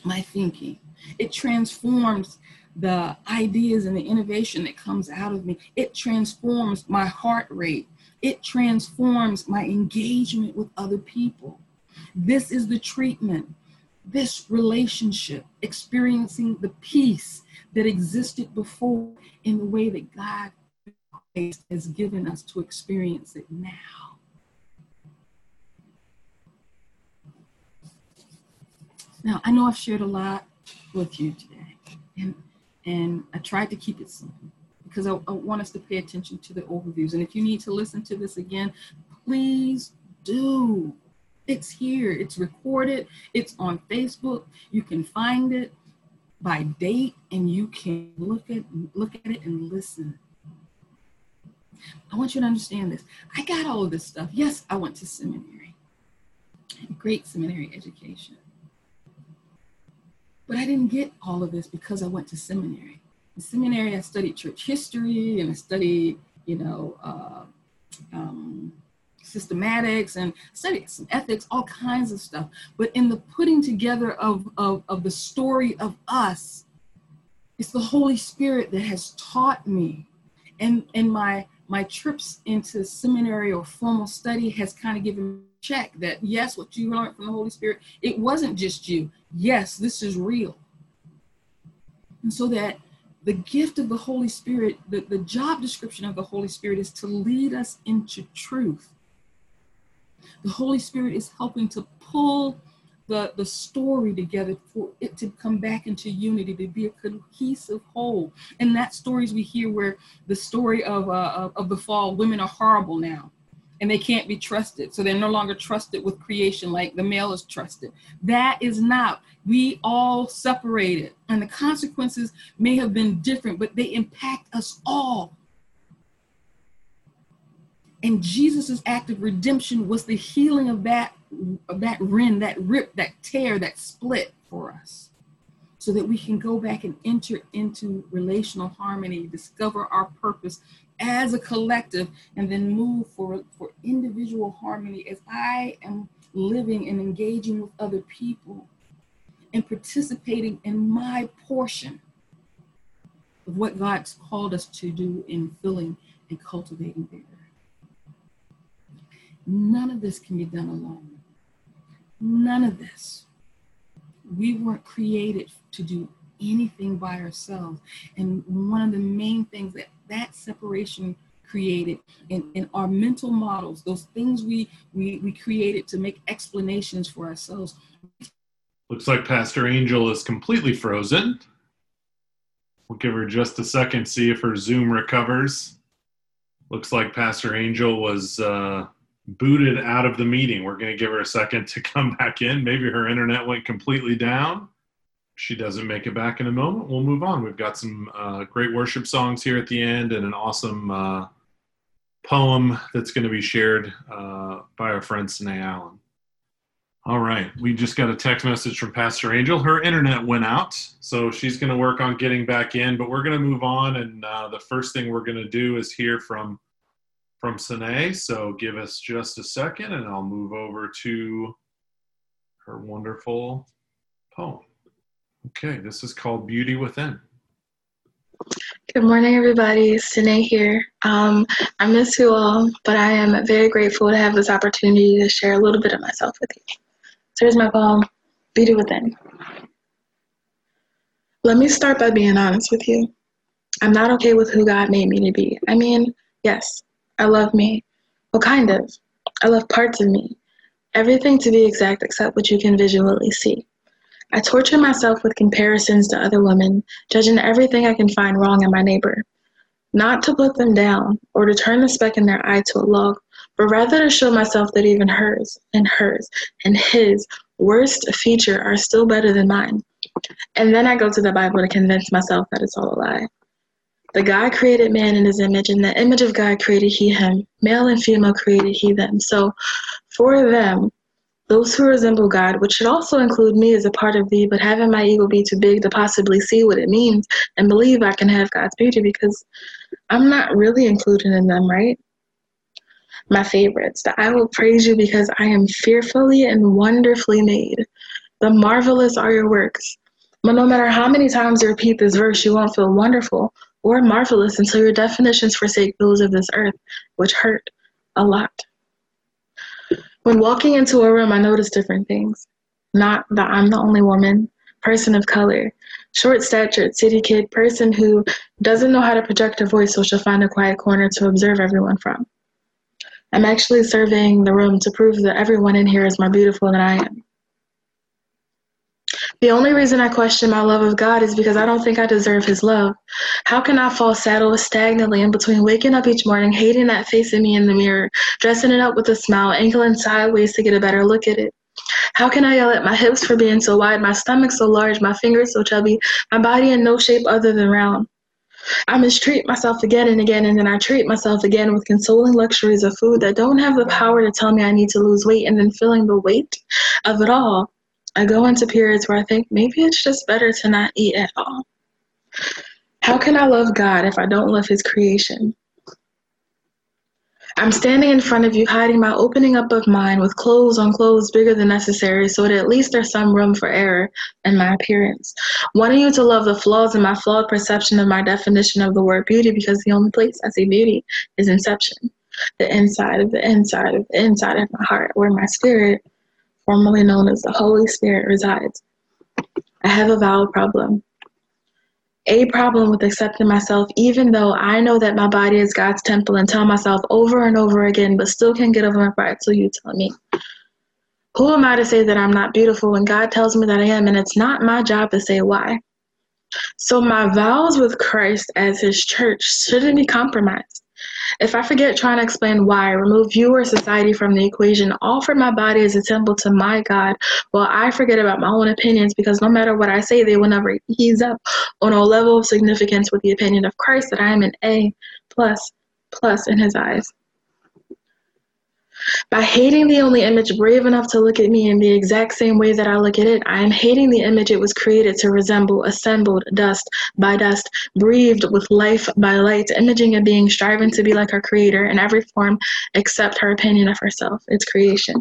my thinking. It transforms the ideas and the innovation that comes out of me. It transforms my heart rate. It transforms my engagement with other people. This is the treatment, this relationship, experiencing the peace that existed before in the way that God has given us to experience it now. Now, I know I've shared a lot with you today, and, and I tried to keep it simple because I, I want us to pay attention to the overviews. And if you need to listen to this again, please do. It's here, it's recorded, it's on Facebook. You can find it by date and you can look at look at it and listen. I want you to understand this. I got all of this stuff. Yes, I went to seminary. great seminary education. But I didn't get all of this because I went to seminary. In seminary, I studied church history and I studied, you know, uh, um, systematics and studied some ethics, all kinds of stuff. But in the putting together of, of, of the story of us, it's the Holy Spirit that has taught me. And, and my, my trips into seminary or formal study has kind of given check that yes, what you learned from the Holy Spirit, it wasn't just you. Yes, this is real. And so that the gift of the Holy Spirit, the, the job description of the Holy Spirit is to lead us into truth. The Holy Spirit is helping to pull the, the story together for it to come back into unity, to be a cohesive whole. And that stories we hear where the story of, uh, of the fall, women are horrible now and they can't be trusted. So they're no longer trusted with creation like the male is trusted. That is not. We all separated, and the consequences may have been different, but they impact us all. And Jesus's act of redemption was the healing of that, of that rend, that rip, that tear, that split for us. So that we can go back and enter into relational harmony, discover our purpose as a collective, and then move for, for individual harmony as I am living and engaging with other people and participating in my portion of what God's called us to do in filling and cultivating there. None of this can be done alone. None of this. We weren't created to do anything by ourselves. And one of the main things that that separation created in, in our mental models, those things we, we, we created to make explanations for ourselves. Looks like Pastor Angel is completely frozen. We'll give her just a second, see if her Zoom recovers. Looks like Pastor Angel was uh, booted out of the meeting. We're going to give her a second to come back in. Maybe her internet went completely down. She doesn't make it back in a moment. We'll move on. We've got some uh, great worship songs here at the end and an awesome uh, poem that's going to be shared uh, by our friend Sine Allen. All right, we just got a text message from Pastor Angel. Her internet went out, so she's going to work on getting back in. But we're going to move on, and uh, the first thing we're going to do is hear from from Sine. So give us just a second and I'll move over to her wonderful poem. Okay, this is called Beauty Within. Good morning, everybody. Sine here. Um, I miss you all, but I am very grateful to have this opportunity to share a little bit of myself with you. So here's my poem, Beauty Within. Let me start by being honest with you. I'm not okay with who God made me to be. I mean, yes, I love me. Well, kind of. I love parts of me. Everything to be exact except what you can visually see. I torture myself with comparisons to other women, judging everything I can find wrong in my neighbor. Not to put them down or to turn the speck in their eye to a log, but rather to show myself that even hers and hers and his worst feature are still better than mine. And then I go to the Bible to convince myself that it's all a lie. The God created man in his image, and the image of God created he him. Male and female created he them. So for them, those who resemble God, which should also include me as a part of thee, but having my ego be too big to possibly see what it means and believe I can have God's beauty because I'm not really included in them, right? My favorites, that I will praise you because I am fearfully and wonderfully made. The marvelous are your works. But no matter how many times you repeat this verse, you won't feel wonderful or marvelous until your definitions forsake those of this earth, which hurt a lot. When walking into a room, I notice different things. Not that I'm the only woman, person of color, short statured city kid, person who doesn't know how to project her voice so she'll find a quiet corner to observe everyone from. I'm actually surveying the room to prove that everyone in here is more beautiful than I am. The only reason I question my love of God is because I don't think I deserve His love. How can I fall saddled stagnantly in between waking up each morning, hating that face of me in the mirror, dressing it up with a smile, angling sideways to get a better look at it? How can I yell at my hips for being so wide, my stomach so large, my fingers so chubby, my body in no shape other than round? I mistreat myself again and again, and then I treat myself again with consoling luxuries of food that don't have the power to tell me I need to lose weight, and then feeling the weight of it all. I go into periods where I think maybe it's just better to not eat at all. How can I love God if I don't love His creation? I'm standing in front of you, hiding my opening up of mine with clothes on clothes bigger than necessary, so that at least there's some room for error in my appearance. Wanting you to love the flaws in my flawed perception of my definition of the word beauty, because the only place I see beauty is inception, the inside of the inside of the inside of my heart, where my spirit, formerly known as the Holy Spirit, resides. I have a valid problem a problem with accepting myself, even though I know that my body is God's temple and tell myself over and over again, but still can't get over my pride till you tell me. Who am I to say that I'm not beautiful when God tells me that I am, and it's not my job to say why? So, my vows with Christ as his church shouldn't be compromised. If I forget trying to explain why, remove you or society from the equation, offer my body as a temple to my God, while I forget about my own opinions because no matter what I say, they will never ease up on a level of significance with the opinion of Christ that I am an A plus plus in his eyes. By hating the only image brave enough to look at me in the exact same way that I look at it, I am hating the image it was created to resemble, assembled dust by dust, breathed with life by light, imaging a being striving to be like her creator in every form except her opinion of herself, its creation.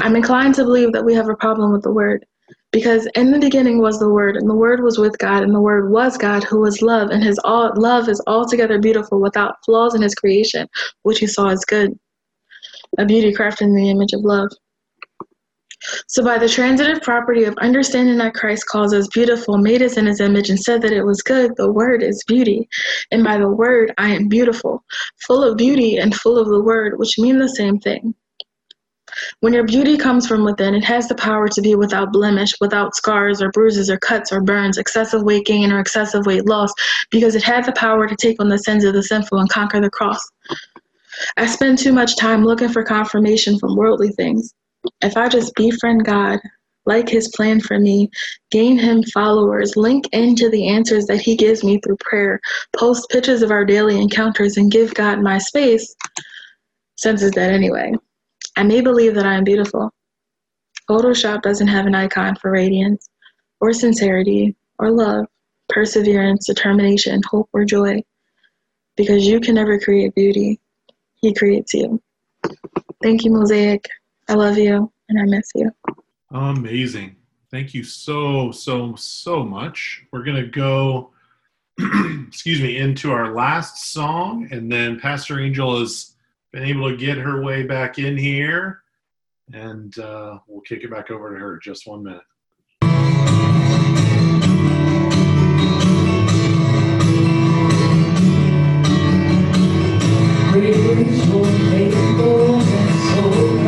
I'm inclined to believe that we have a problem with the word. Because in the beginning was the Word, and the Word was with God, and the Word was God, who was love, and His all love is altogether beautiful, without flaws in His creation, which He saw as good a beauty crafted in the image of love. So, by the transitive property of understanding that Christ calls us beautiful, made us in his image, and said that it was good, the word is beauty. And by the word, I am beautiful, full of beauty and full of the word, which mean the same thing. When your beauty comes from within, it has the power to be without blemish, without scars or bruises or cuts or burns, excessive weight gain or excessive weight loss, because it had the power to take on the sins of the sinful and conquer the cross. I spend too much time looking for confirmation from worldly things. If I just befriend God, like his plan for me, gain him followers, link into the answers that he gives me through prayer, post pictures of our daily encounters, and give God my space, senses that anyway. I may believe that I am beautiful. Photoshop doesn't have an icon for radiance, or sincerity, or love, perseverance, determination, hope, or joy, because you can never create beauty. He creates you. Thank you, Mosaic. I love you and I miss you. Amazing. Thank you so, so, so much. We're going to go, excuse me, into our last song, and then Pastor Angel has been able to get her way back in here, and uh, we'll kick it back over to her just one minute. Praise your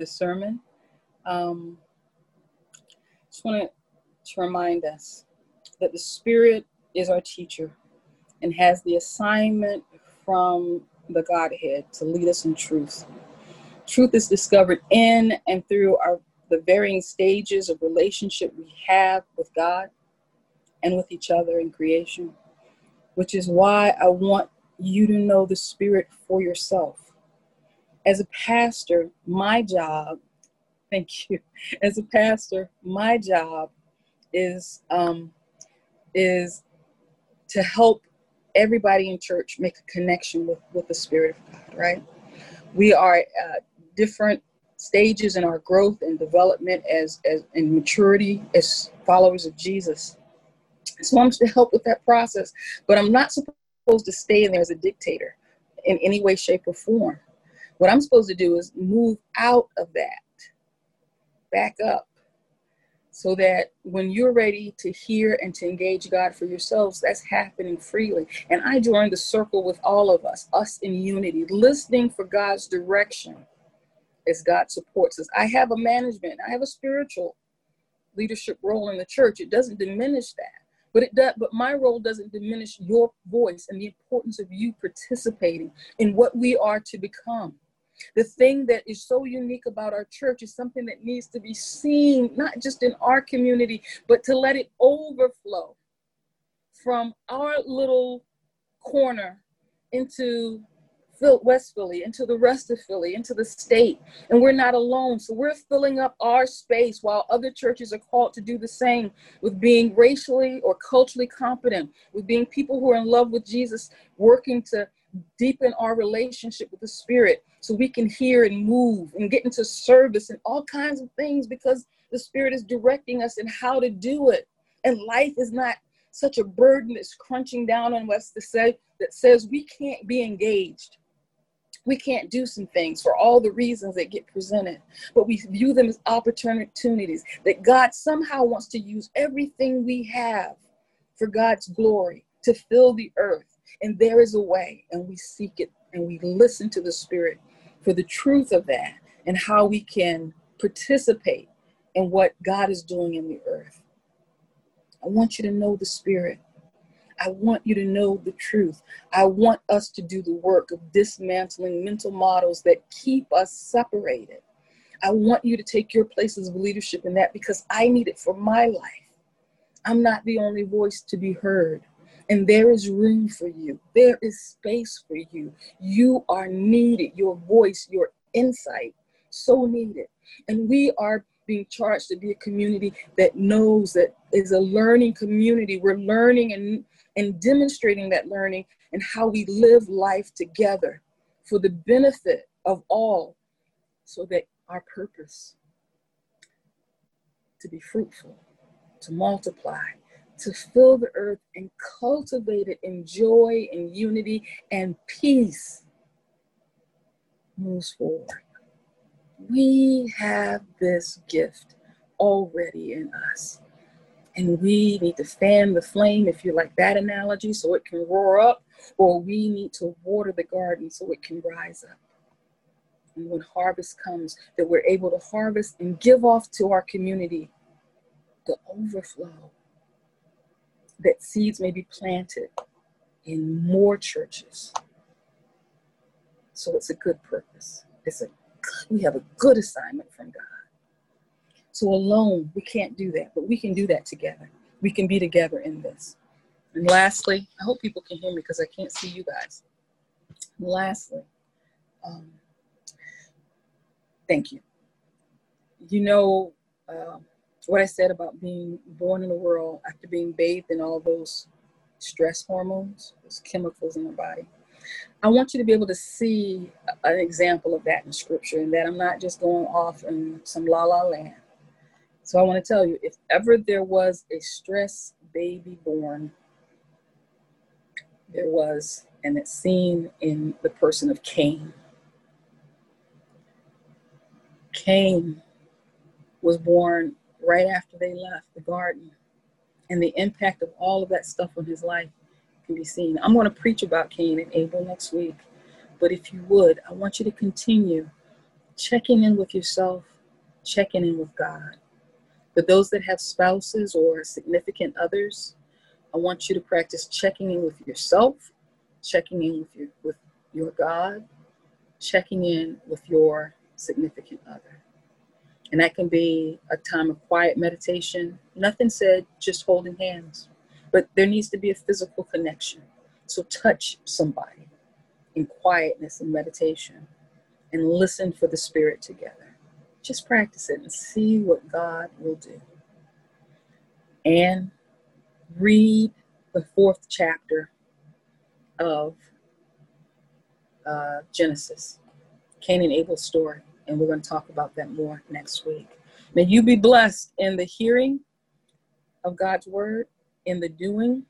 the sermon, um, just want to remind us that the Spirit is our teacher and has the assignment from the Godhead to lead us in truth. Truth is discovered in and through our the varying stages of relationship we have with God and with each other in creation which is why I want you to know the Spirit for yourself. As a pastor, my job, thank you. As a pastor, my job is um, is to help everybody in church make a connection with with the Spirit of God. Right? We are at different stages in our growth and development as as in maturity as followers of Jesus. So I'm to help with that process, but I'm not supposed to stay in there as a dictator in any way, shape, or form. What I'm supposed to do is move out of that, back up, so that when you're ready to hear and to engage God for yourselves, that's happening freely. And I join the circle with all of us, us in unity, listening for God's direction as God supports us. I have a management, I have a spiritual leadership role in the church. It doesn't diminish that but it does but my role doesn't diminish your voice and the importance of you participating in what we are to become the thing that is so unique about our church is something that needs to be seen not just in our community but to let it overflow from our little corner into West Philly, into the rest of Philly, into the state. And we're not alone. So we're filling up our space while other churches are called to do the same with being racially or culturally competent, with being people who are in love with Jesus, working to deepen our relationship with the Spirit so we can hear and move and get into service and all kinds of things because the Spirit is directing us in how to do it. And life is not such a burden that's crunching down on us to say that says we can't be engaged we can't do some things for all the reasons that get presented, but we view them as opportunities that God somehow wants to use everything we have for God's glory to fill the earth. And there is a way, and we seek it and we listen to the Spirit for the truth of that and how we can participate in what God is doing in the earth. I want you to know the Spirit. I want you to know the truth. I want us to do the work of dismantling mental models that keep us separated. I want you to take your places of leadership in that because I need it for my life. I'm not the only voice to be heard. And there is room for you. There is space for you. You are needed. Your voice, your insight, so needed. And we are being charged to be a community that knows that is a learning community. We're learning and and demonstrating that learning and how we live life together for the benefit of all so that our purpose to be fruitful, to multiply, to fill the earth and cultivate it in joy and unity and peace moves forward. We have this gift already in us. And we need to fan the flame, if you like that analogy, so it can roar up, or we need to water the garden so it can rise up. And when harvest comes, that we're able to harvest and give off to our community the overflow, that seeds may be planted in more churches. So it's a good purpose. It's a we have a good assignment from God. So alone, we can't do that, but we can do that together. We can be together in this. And lastly, I hope people can hear me because I can't see you guys. And lastly, um, thank you. You know uh, what I said about being born in the world after being bathed in all those stress hormones, those chemicals in the body. I want you to be able to see an example of that in scripture and that I'm not just going off in some la la land. So I want to tell you if ever there was a stress baby born, there was, and it's seen in the person of Cain. Cain was born right after they left the garden, and the impact of all of that stuff on his life can be seen. I'm going to preach about Cain and Abel next week, but if you would, I want you to continue checking in with yourself, checking in with God. For those that have spouses or significant others, I want you to practice checking in with yourself, checking in with your with your God, checking in with your significant other. And that can be a time of quiet meditation. Nothing said, just holding hands. But there needs to be a physical connection. So touch somebody in quietness and meditation and listen for the spirit together. Just practice it and see what God will do. And read the fourth chapter of uh, Genesis, Cain and Abel's story. And we're going to talk about that more next week. May you be blessed in the hearing of God's word, in the doing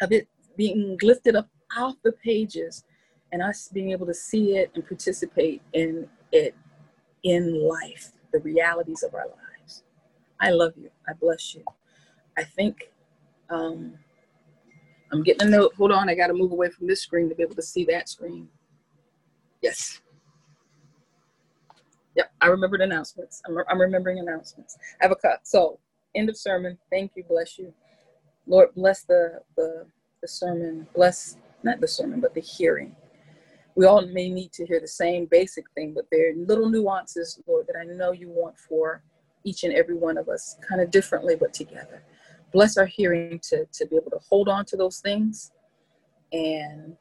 of it being lifted up off the pages, and us being able to see it and participate in it in life, the realities of our lives. I love you. I bless you. I think um, I'm getting a note. Hold on, I got to move away from this screen to be able to see that screen. Yes. Yep, I remembered announcements. I'm, I'm remembering announcements. I have a cut. So, end of sermon. Thank you. Bless you. Lord, bless the, the, the sermon. Bless, not the sermon, but the hearing. We all may need to hear the same basic thing, but there are little nuances, Lord, that I know you want for each and every one of us, kind of differently, but together bless our hearing to, to be able to hold on to those things. And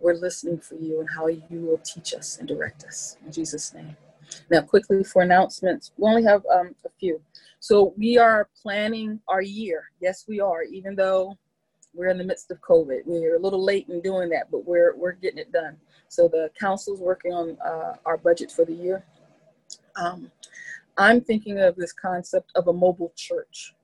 we're listening for you and how you will teach us and direct us. In Jesus' name. Now, quickly for announcements, we only have um, a few. So we are planning our year. Yes, we are, even though we're in the midst of COVID. We're a little late in doing that, but we're, we're getting it done. So the council's working on uh, our budget for the year. Um, I'm thinking of this concept of a mobile church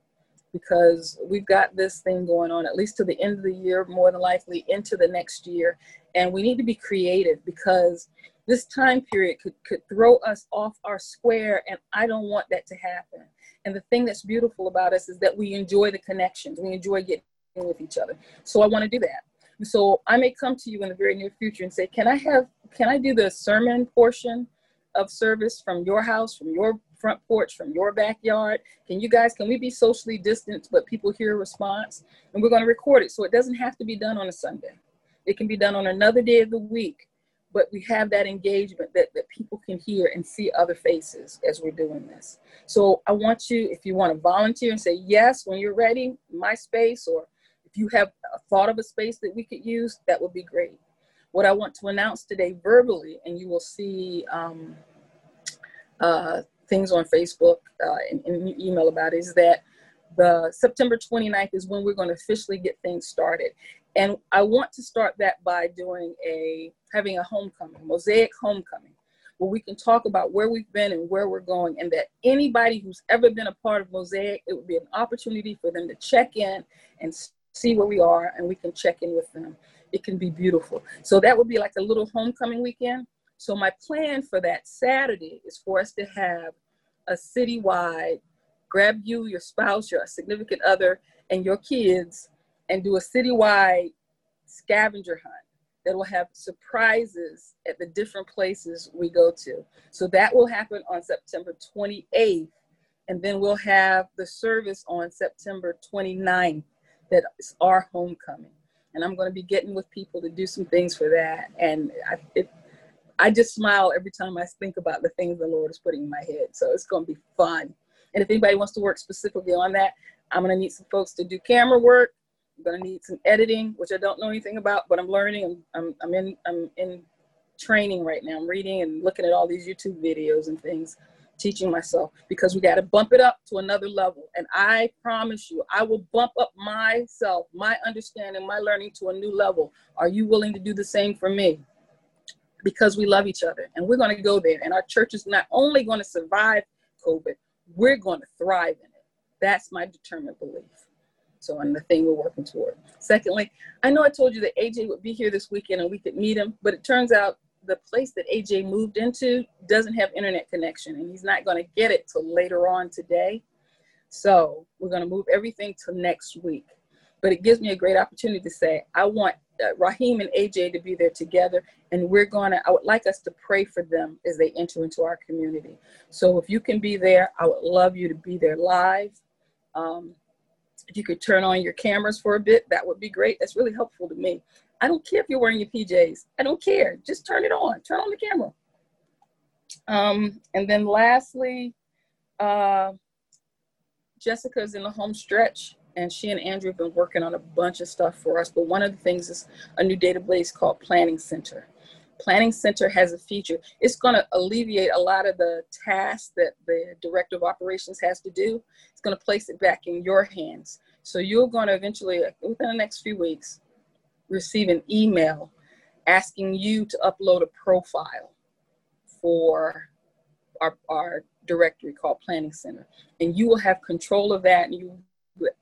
because we've got this thing going on at least to the end of the year, more than likely into the next year. And we need to be creative because this time period could, could throw us off our square, and I don't want that to happen. And the thing that's beautiful about us is that we enjoy the connections, we enjoy getting with each other. So I want to do that. So I may come to you in the very near future and say, Can I have, can I do the sermon portion of service from your house, from your front porch from your backyard. Can you guys, can we be socially distanced, but people hear a response? And we're going to record it. So it doesn't have to be done on a Sunday. It can be done on another day of the week, but we have that engagement that, that people can hear and see other faces as we're doing this. So I want you, if you want to volunteer and say yes when you're ready, my space, or if you have a thought of a space that we could use, that would be great. What I want to announce today verbally, and you will see um, uh, things on Facebook uh, and, and email about it, is that the September 29th is when we're going to officially get things started. And I want to start that by doing a having a homecoming, mosaic homecoming, where we can talk about where we've been and where we're going, and that anybody who's ever been a part of Mosaic, it would be an opportunity for them to check in and see where we are, and we can check in with them. It can be beautiful. So that would be like a little homecoming weekend. So my plan for that Saturday is for us to have a citywide, grab you, your spouse, your significant other, and your kids, and do a citywide scavenger hunt that will have surprises at the different places we go to. So that will happen on September 28th. And then we'll have the service on September 29th. That is our homecoming. And I'm going to be getting with people to do some things for that. And I, it, I just smile every time I think about the things the Lord is putting in my head. So it's going to be fun. And if anybody wants to work specifically on that, I'm going to need some folks to do camera work, gonna need some editing, which I don't know anything about, but I'm learning. I'm I'm, I'm in I'm in training right now. I'm reading and looking at all these YouTube videos and things, teaching myself because we got to bump it up to another level. And I promise you, I will bump up myself, my understanding, my learning to a new level. Are you willing to do the same for me? Because we love each other and we're going to go there. And our church is not only going to survive COVID, we're going to thrive in it. That's my determined belief. So, and the thing we're working toward. Secondly, I know I told you that AJ would be here this weekend and we could meet him, but it turns out the place that AJ moved into doesn't have internet connection and he's not going to get it till later on today. So we're going to move everything to next week. But it gives me a great opportunity to say, I want uh, Raheem and AJ to be there together, and we're going to, I would like us to pray for them as they enter into our community. So if you can be there, I would love you to be there live. Um, if you could turn on your cameras for a bit, that would be great. That's really helpful to me. I don't care if you're wearing your PJs. I don't care. Just turn it on. Turn on the camera. Um, and then lastly, uh, Jessica's in the home stretch, and she and Andrew have been working on a bunch of stuff for us. But one of the things is a new database called Planning Center. Planning Center has a feature. It's going to alleviate a lot of the tasks that the Director of Operations has to do. It's going to place it back in your hands. So you're going to eventually, within the next few weeks, receive an email asking you to upload a profile for our, our directory called Planning Center. And you will have control of that and you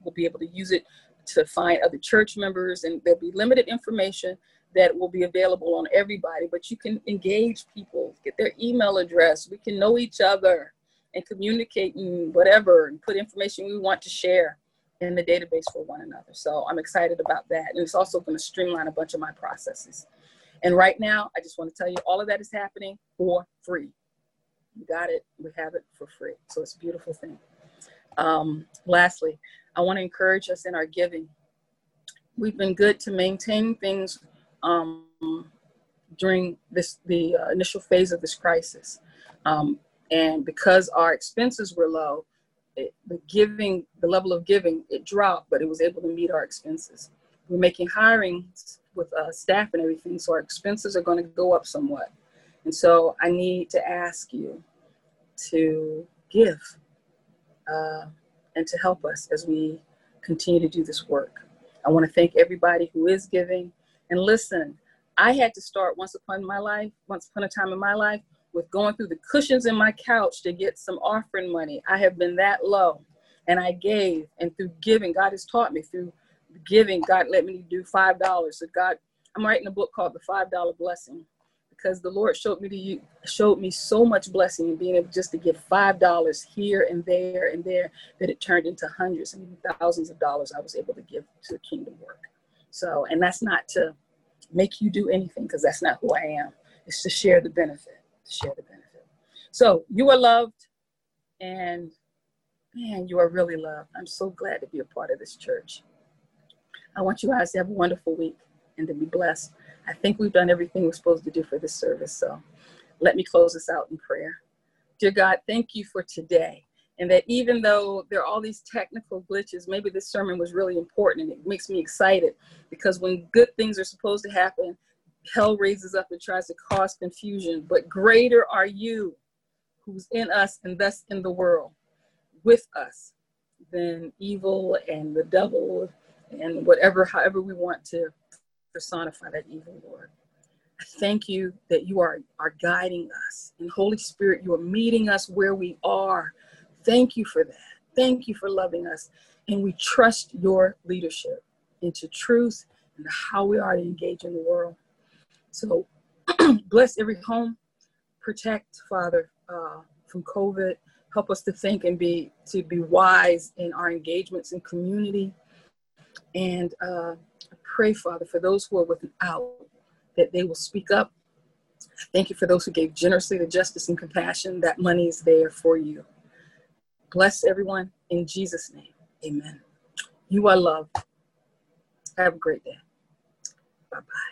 will be able to use it to find other church members and there'll be limited information that will be available on everybody, but you can engage people, get their email address. We can know each other and communicate and whatever and put information we want to share in the database for one another. So I'm excited about that. And it's also going to streamline a bunch of my processes. And right now, I just want to tell you all of that is happening for free. You got it. We have it for free. So it's a beautiful thing. Um, lastly, I want to encourage us in our giving. We've been good to maintain things um, during this the uh, initial phase of this crisis. Um, and because our expenses were low, it, the giving, the level of giving, it dropped, but it was able to meet our expenses. We're making hirings with uh, staff and everything, so our expenses are going to go up somewhat. And so I need to ask you to give uh, and to help us as we continue to do this work. I want to thank everybody who is giving. And listen, I had to start once upon my life, once upon a time in my life, with going through the cushions in my couch to get some offering money. I have been that low. And I gave, and through giving, God has taught me through giving, God let me do five dollars. So God, I'm writing a book called The Five Dollar Blessing because the Lord showed me to you showed me so much blessing in being able just to give five dollars here and there and there that it turned into hundreds and thousands of dollars I was able to give to the kingdom work. So, and that's not to make you do anything because that's not who I am. It's to share the benefit share the benefit. So you are loved, and man, you are really loved. I'm so glad to be a part of this church. I want you guys to have a wonderful week and to be blessed. I think we've done everything we're supposed to do for this service. So let me close this out in prayer. Dear God, thank you for today. And that even though there are all these technical glitches, maybe this sermon was really important and it makes me excited because when good things are supposed to happen, hell raises up and tries to cause confusion, but greater are you who's in us and thus in the world with us than evil and the devil and whatever, however we want to personify that evil, Lord. I thank you that you are, are guiding us. And Holy Spirit, you are meeting us where we are. Thank you for that. Thank you for loving us. And we trust your leadership into truth and how we are to engage in the world. So bless every home, protect, Father, uh, from COVID. Help us to think and be to be wise in our engagements in community. And uh, pray, Father, for those who are without, that they will speak up. Thank you for those who gave generously to justice and compassion. That money is there for you. Bless everyone in Jesus' name. Amen. You are loved. Have a great day. Bye bye.